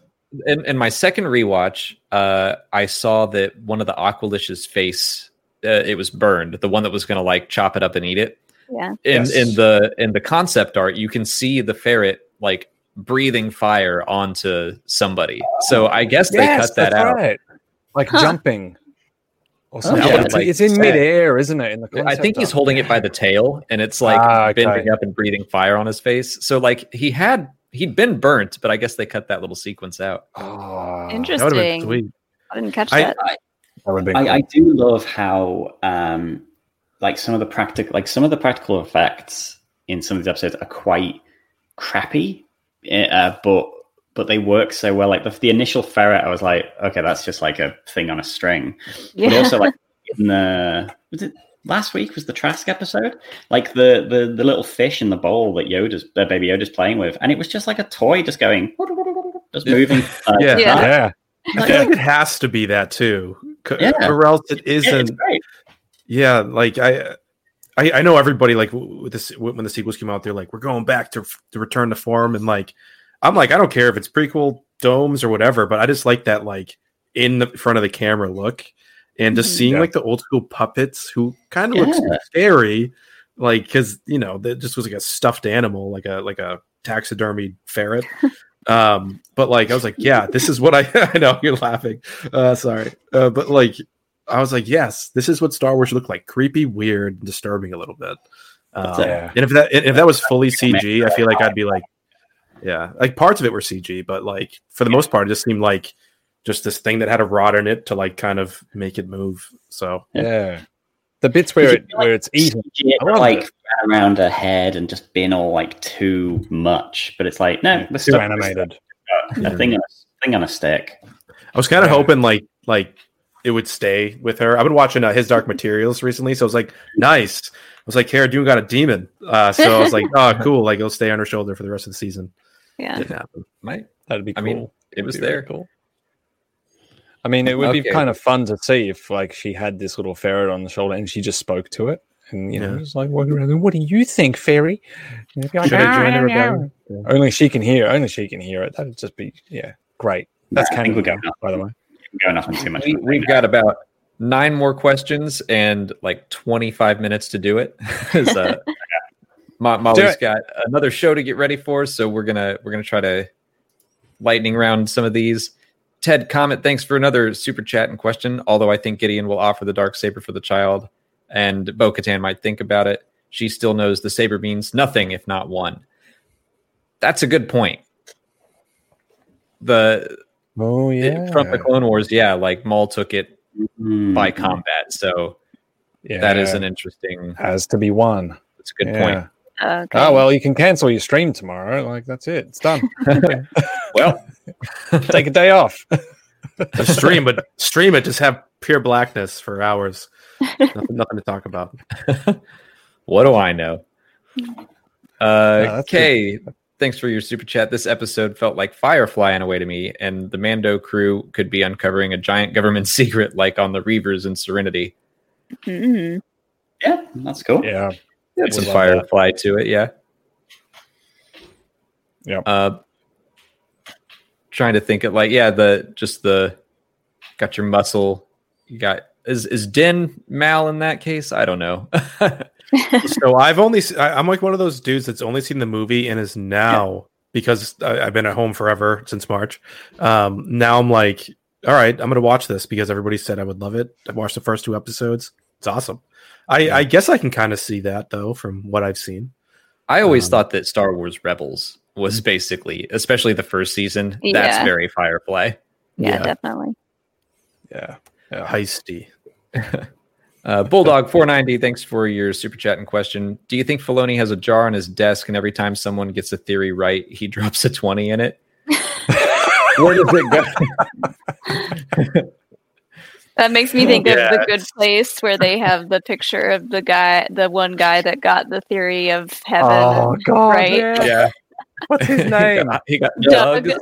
in, in my second rewatch, uh, I saw that one of the Aqualish's face, uh, it was burned. The one that was going to like chop it up and eat it. Yeah. In Yes. in the in the concept art, you can see the ferret like breathing fire onto somebody. So I guess they Yes, cut that out. right. Like Huh. jumping or something. yeah, it's, like- it's in midair, isn't it? In the I think he's art? holding it by the tail, and it's like Ah, okay. bending up and breathing fire on his face. So like he had he'd been burnt, but I guess they cut that little sequence out. Oh, That would have been Interesting. sweet. I didn't catch I- that. that would be. I, I do love how um, like some of the practical like some of the practical effects in some of these episodes are quite crappy eh, uh, but but they work so well like the, the initial ferret i was like okay that's just like a thing on a string Yeah. but also like in the was it last week was the trask episode like the the the little fish in the bowl that yoda's uh, baby yoda's playing with and it was just like a toy just going just moving uh, Yeah. Yeah. yeah. I feel like it has to be that too, C- Yeah. or else it yeah, isn't. Yeah, like I, I, I know everybody like with this when the sequels came out, they're like, we're going back to to return to form, and like, I'm like, I don't care if it's prequel domes or whatever, but I just like that like in the front of the camera look, and just Mhm. seeing Yeah. like the old school puppets who kind of Yeah. look scary, like because you know that just was like a stuffed animal, like a like a taxidermy ferret. um but like i was like yeah this is what i i know you're laughing uh sorry uh but like I was like, yes, this is what Star Wars looked like: creepy, weird, and disturbing a little bit. Um, Yeah. And if that if that was fully CG, I feel like I'd be like, yeah, like parts of it were CG, but like for the most part, it just seemed like just this thing that had a rod in it to like kind of make it move. So Yeah. The bits where it where it's eaten. It like it. around her head and just being all like too much. But it's like no, the Too animated. a thing on a thing on a stick. I was kind of Yeah. hoping like like it would stay with her. I've been watching uh, His Dark Materials recently, so I was like, nice. I was like, Cara Dune got a daemon, uh, so I was like, oh, cool. Like it'll stay on her shoulder for the rest of the season. Yeah. Didn't happen. Might That'd be I mean, it was Would be very there. Cool. I mean, it would be kind of fun to see if like she had this little ferret on the shoulder and she just spoke to it. And you know, Yeah. just like walking around. What do you think, fairy? And it'd like, Should I "Ah, join the ah, rebellion?" ah." Only she can hear. Only she can hear it. That'd just be yeah, great. That's Yeah, I kind of we're by the way. Going off on too much. We, right we've now. got about nine more questions and like 25 minutes to do it 'Cause, uh, Mo- molly's it. got another show to get ready for so we're gonna we're gonna try to lightning round some of these Ted Comet thanks for another super chat and question although i think gideon will offer the dark saber for the child and bo-katan might think about it she still knows the saber means nothing if not one that's a good point the Oh it- from the Clone Wars, yeah, like Maul took it Mm. by combat, so yeah. that is an interesting. has to be one. That's a good Yeah. point. Okay. Oh well, you can cancel your stream tomorrow. Like that's it. It's done. Well, Take a day off. Just stream, but stream it. Just have pure blackness for hours. nothing, nothing to talk about. what do I know? Uh, that's Kay, thanks for your super chat. This episode felt like Firefly in a way to me, and the Mando crew could be uncovering a giant government secret, like on the Reavers in Serenity. Mm. Yeah, that's cool. Yeah. It's Would some love that. Firefly to it, yeah. Yeah. Uh, trying to think of like, yeah, the just the got your muscle. You got is is Din Mal in that case? I don't know. so I've only I, I'm like one of those dudes that's only seen the movie and is now because I, I've been at home forever since March. Um, now I'm like, all right, I'm gonna watch this because everybody said I would love it. I watched the first two episodes. It's awesome. I, I guess I can kind of see that though from what I've seen. I always Um, thought that Star Wars Rebels was basically, especially the first season, that's very Firefly. Yeah, Yeah. definitely. Yeah. Yeah. Heisty. Uh, Bulldog 490, thanks for your super chat and question. Do you think Filoni has a jar on his desk and every time someone gets a theory right, he drops a 20 in it? Where does it go? That makes me think of the good place where they have the picture of the guy, the one guy that got the theory of heaven. Oh God! right? Yeah. yeah. What's his he name? got, he got Doug. Doug.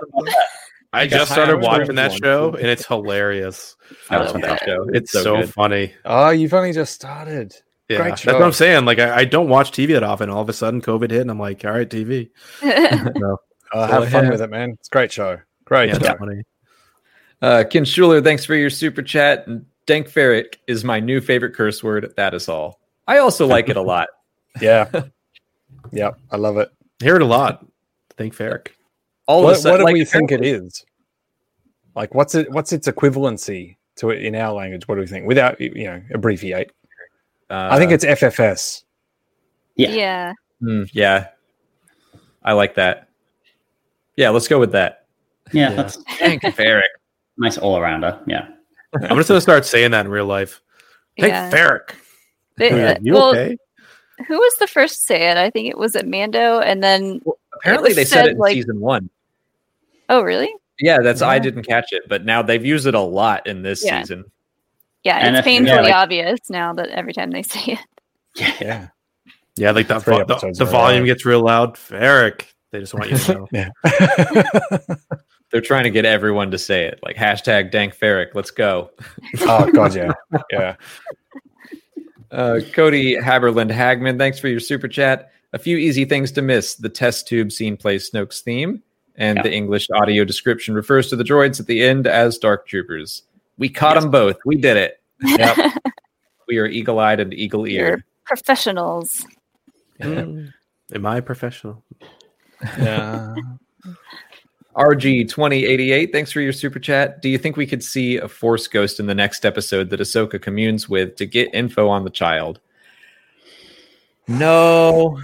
Or something. I just started watching that show and it's hilarious. I love that show. It's so, good. funny. Oh, you've only just started. Yeah, Great that's what I'm saying. Like I, I don't watch TV that often. All of a sudden, COVID hit, and I'm like, all right, TV. Oh, Go have fun with it, man. It's a great show. Great Yeah, show. funny. Uh, Ken Schuler, thanks for your super chat. Dank Farrik is my new favorite curse word. That is all. I also like it a lot. Yeah. yep. I love it. Hear it a lot. Thank Farrik. All of a What, sudden, what do like, we think it is? Like, what's it? What's its equivalency to it in our language? What do we think? Without you know, abbreviate. Uh, I think it's FFS. Yeah. yeah. mm, yeah. I like that. Yeah, let's go with that. Yeah, Yeah. that's Dank Farrik. nice all arounder. Yeah. I'm just gonna start saying that in real life. Thank yeah. Farrik. They- uh, you well, okay? who was the first to say it? I think it was at Mando, and then Apparently, they said said, it in like- season one. Oh, really? Yeah, that's I didn't catch it, but now they've used it a lot in this Yeah. season. Yeah, And it's if- yeah, painfully like- obvious now that every time they say it. Yeah. Yeah, like the, vo- the, the volume row. gets real loud. Farrik. They just want you to know. Yeah. They're trying to get everyone to say it, like hashtag Dank Farrik. Let's go. oh God, yeah, yeah. Uh, Cody Haberland Hagman, thanks for your super chat. A few easy things to miss. The test tube scene plays Snoke's theme, and Yeah. the English audio description refers to the droids at the end as Dark Troopers. We caught them both. We did it. Yep. We are eagle eyed and eagle eared. You're professionals. Mm. Am I professional? Yeah. RG2088, thanks for your super chat. Do you think we could see a Force Ghost in the next episode that Ahsoka communes with to get info on the child? No.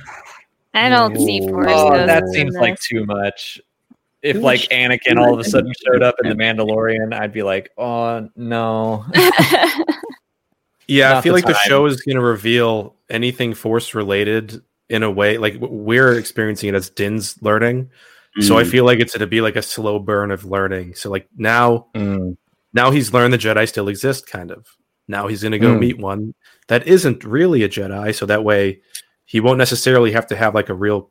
I don't see Ooh. Force Oh, Ghosts that in seems like too much. If like Anakin all of a sudden showed up in the Mandalorian, I'd be like, oh no. Yeah, I feel the like the show is going to reveal anything force related in a way like we're experiencing it as Din's learning. So I Mm. feel like it's going to be like a slow burn of learning. So like now, Mm. now he's learned the Jedi still exist, kind of. Now he's going to go Hmm. meet one that isn't really a Jedi. So that way, he won't necessarily have to have like a real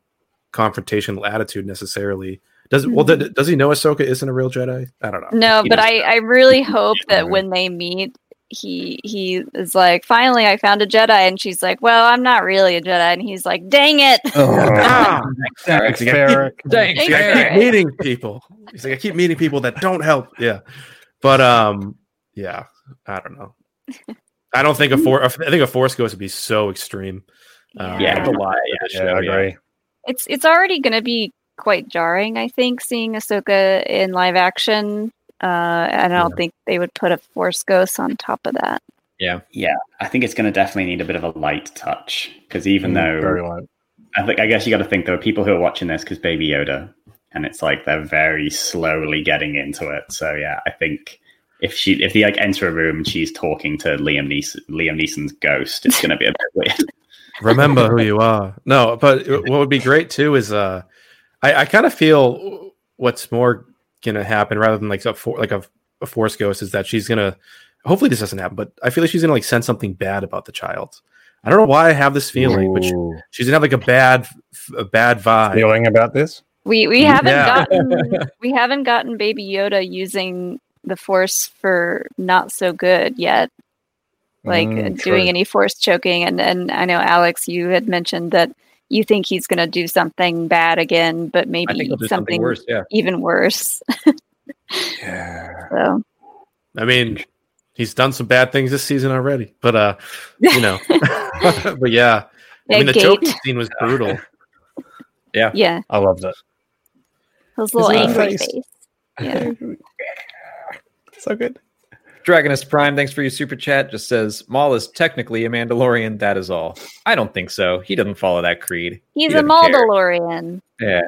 confrontational attitude necessarily. Does well? Th- does he know Ahsoka isn't a real Jedi? I don't know. no, He but doesn't. I, I really hope that when they meet, he he is like, finally, I found a Jedi, and she's like, well, I'm not really a Jedi, and he's like, dang it. Ah! Thanks, Farrik. Thanks, Thanks, I Eric. keep meeting people. He's like, I keep meeting people that don't help. Yeah, but um, yeah, I don't know. I don't think a four. I think a force ghost would be so extreme. Um, Yeah. A lot. for the Yeah, I show, agree. It's it's already going to be quite jarring, I think, seeing Ahsoka in live action. Uh, and I don't think they would put a Force Ghost on top of that. Yeah, yeah. I think it's going to definitely need a bit of a light touch because even Mm, though very light. I think I guess you got to think there are people who are watching this because Baby Yoda, and it's like they're very slowly getting into it. So yeah, I think if she if they like enter a room and she's talking to Liam Neeson, Liam Neeson's ghost, it's going to be a bit weird. remember who you are. No, but what would be great too is uh, I, I kind of feel what's more gonna happen rather than like a for, like a, a force ghost is that she's gonna. Hopefully this doesn't happen, but I feel like she's gonna like send something bad about the child. I don't know why I have this feeling, but she- she's gonna have like a bad a bad vibe. feeling about this? We we haven't Yeah. gotten we haven't gotten Baby Yoda using the Force for not so good yet. Like Mm, true. doing any Force choking, and and I know Alex, you had mentioned that you think he's going to do something bad again, but I maybe think he'll do something, something worse. Yeah. even worse. Yeah. So I mean, he's done some bad things this season already, but uh, you know, but yeah, I mean the Gate, choking scene was brutal. yeah, yeah, I loved it. his little little angry face. face. Yeah. so good. Dragonist Prime, thanks for your super chat. Just says Maul is technically a Mandalorian. That is all. I don't think so. He doesn't follow that creed. He's He a doesn't care. Mandalorian. Yeah,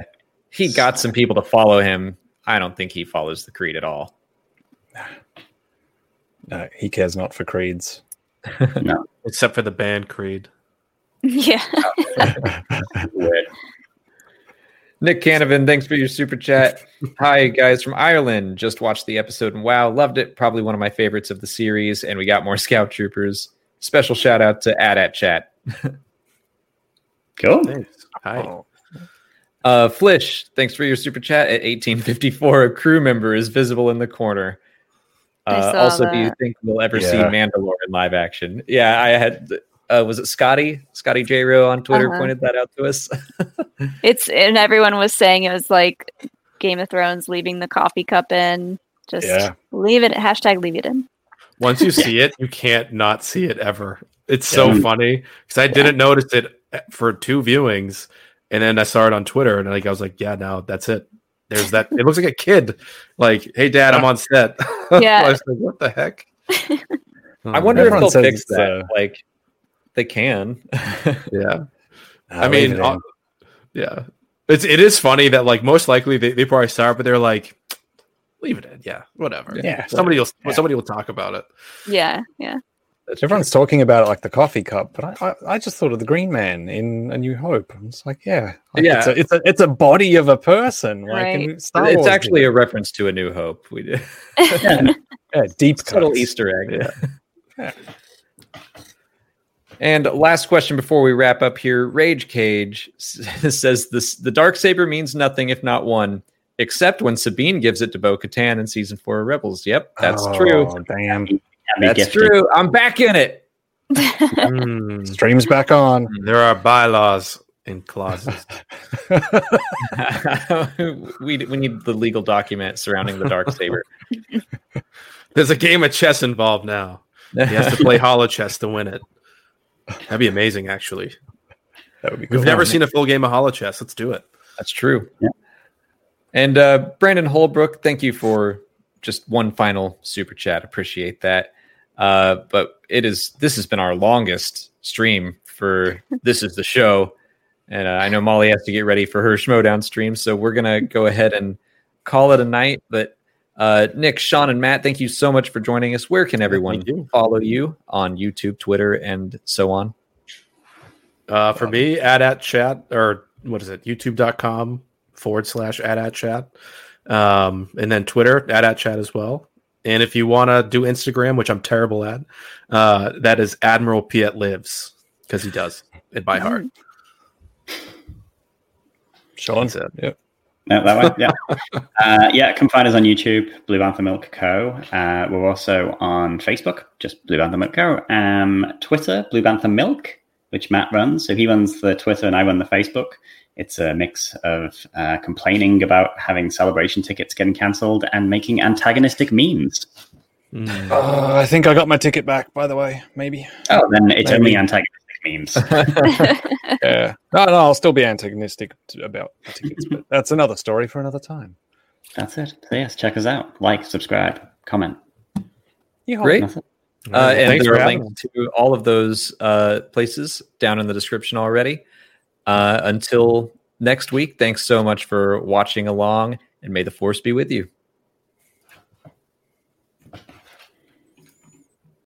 he got some people to follow him. I don't think he follows the creed at all. No, he cares not for creeds. No, except for the band Creed. yeah. Weird. Nick Canavan, thanks for your super chat. Hi, guys from Ireland. Just watched the episode and wow, loved it. Probably one of my favorites of the series. And we got more Scout Troopers. Special shout out to Ad at Chat. Cool. Thanks. Hi. Oh, Uh, Flish, thanks for your super chat. At 1854, a crew member is visible in the corner. Uh, saw also, do you think we'll ever see Yeah. Mandalorian live action? Yeah, I had. Uh, was it Scotty? Scotty J. Ro on Twitter Uh-huh. pointed that out to us. It's and everyone was saying it was like Game of Thrones leaving the coffee cup in. Just Yeah. leave it. Hashtag leave it in. Once you see it, you can't not see it ever. It's so Yeah. funny because I didn't notice it for two viewings, and then I saw it on Twitter, and like I was like, "Yeah, now that's it." There's that. It looks like a kid. Like, "Hey, Dad, I'm on set." Yeah. I was like, "What the heck?" I wonder if they'll fix that. uh, Like, they can. Yeah. Nah, I mean, it uh, yeah, it's it is funny that like most likely they, they probably saw it, but they're like, leave it in, yeah, whatever. Yeah. somebody will Yeah. somebody will talk about it. Yeah, yeah. Everyone's talking about it like the coffee cup, but I, I, I just thought of the Green Man in A New Hope. I'm just like, yeah, like, Yeah. it's a, it's a it's a body of a person. Like Right. Star It's Wars actually did a reference to A New Hope. We did it. yeah, deep subtle cuts. Easter egg. Yeah. And last question before we wrap up here. Rage Cage says this the dark saber means nothing if not one, except when Sabine gives it to Bo Katan in season four of Rebels. Yep, that's Oh, true. Damn, That's gifted. true. I'm back in it. Hmm, streams back on. there are bylaws in clauses. we we need the legal document surrounding the dark saber. There's a game of chess involved now. He has to play holochess to win it. That'd be amazing, actually. That would be We've cool. never seen a full game of holochess. Let's do it. That's true. And uh, Brandon Holbrook, thank you for just one final super chat. Appreciate that. Uh, but it is this has been our longest stream for this is the show, and uh, I know Molly has to get ready for her Schmoedown stream, so we're gonna go ahead and call it a night. But uh, Nick, Sean, and Matt, thank you so much for joining us. Where can everyone you. follow you on YouTube, Twitter, and so on? Uh, for me, add at chat or what is it? YouTube.com forward slash add at chat. Um, and then Twitter, add at chat as well. And if you want to do Instagram, which I'm terrible at, uh, that is Admiral Piet Lives because he does it by heart. Sean. That's it. Yep. No, that way, yeah. uh, yeah, come find us on YouTube, Blue Bantha Milk Co. Uh, we're also on Facebook, just Blue Bantha Milk Co. Um, Twitter, Blue Bantha Milk, which Matt runs. So he runs the Twitter and I run the Facebook. It's a mix of uh, complaining about having celebration tickets getting cancelled and making antagonistic memes. Mm. Uh, I think I got my ticket back, by the way. Maybe. Oh, then it's Maybe. only antagonistic memes. Yeah. No, no, I'll still be antagonistic about the tickets, but that's another story for another time. That's it. So yes, check us out. Like, subscribe, comment. Great. That's it. Uh, and there are links to all of those uh, places down in the description already. Uh, until next week, thanks so much for watching along, and may the force be with you.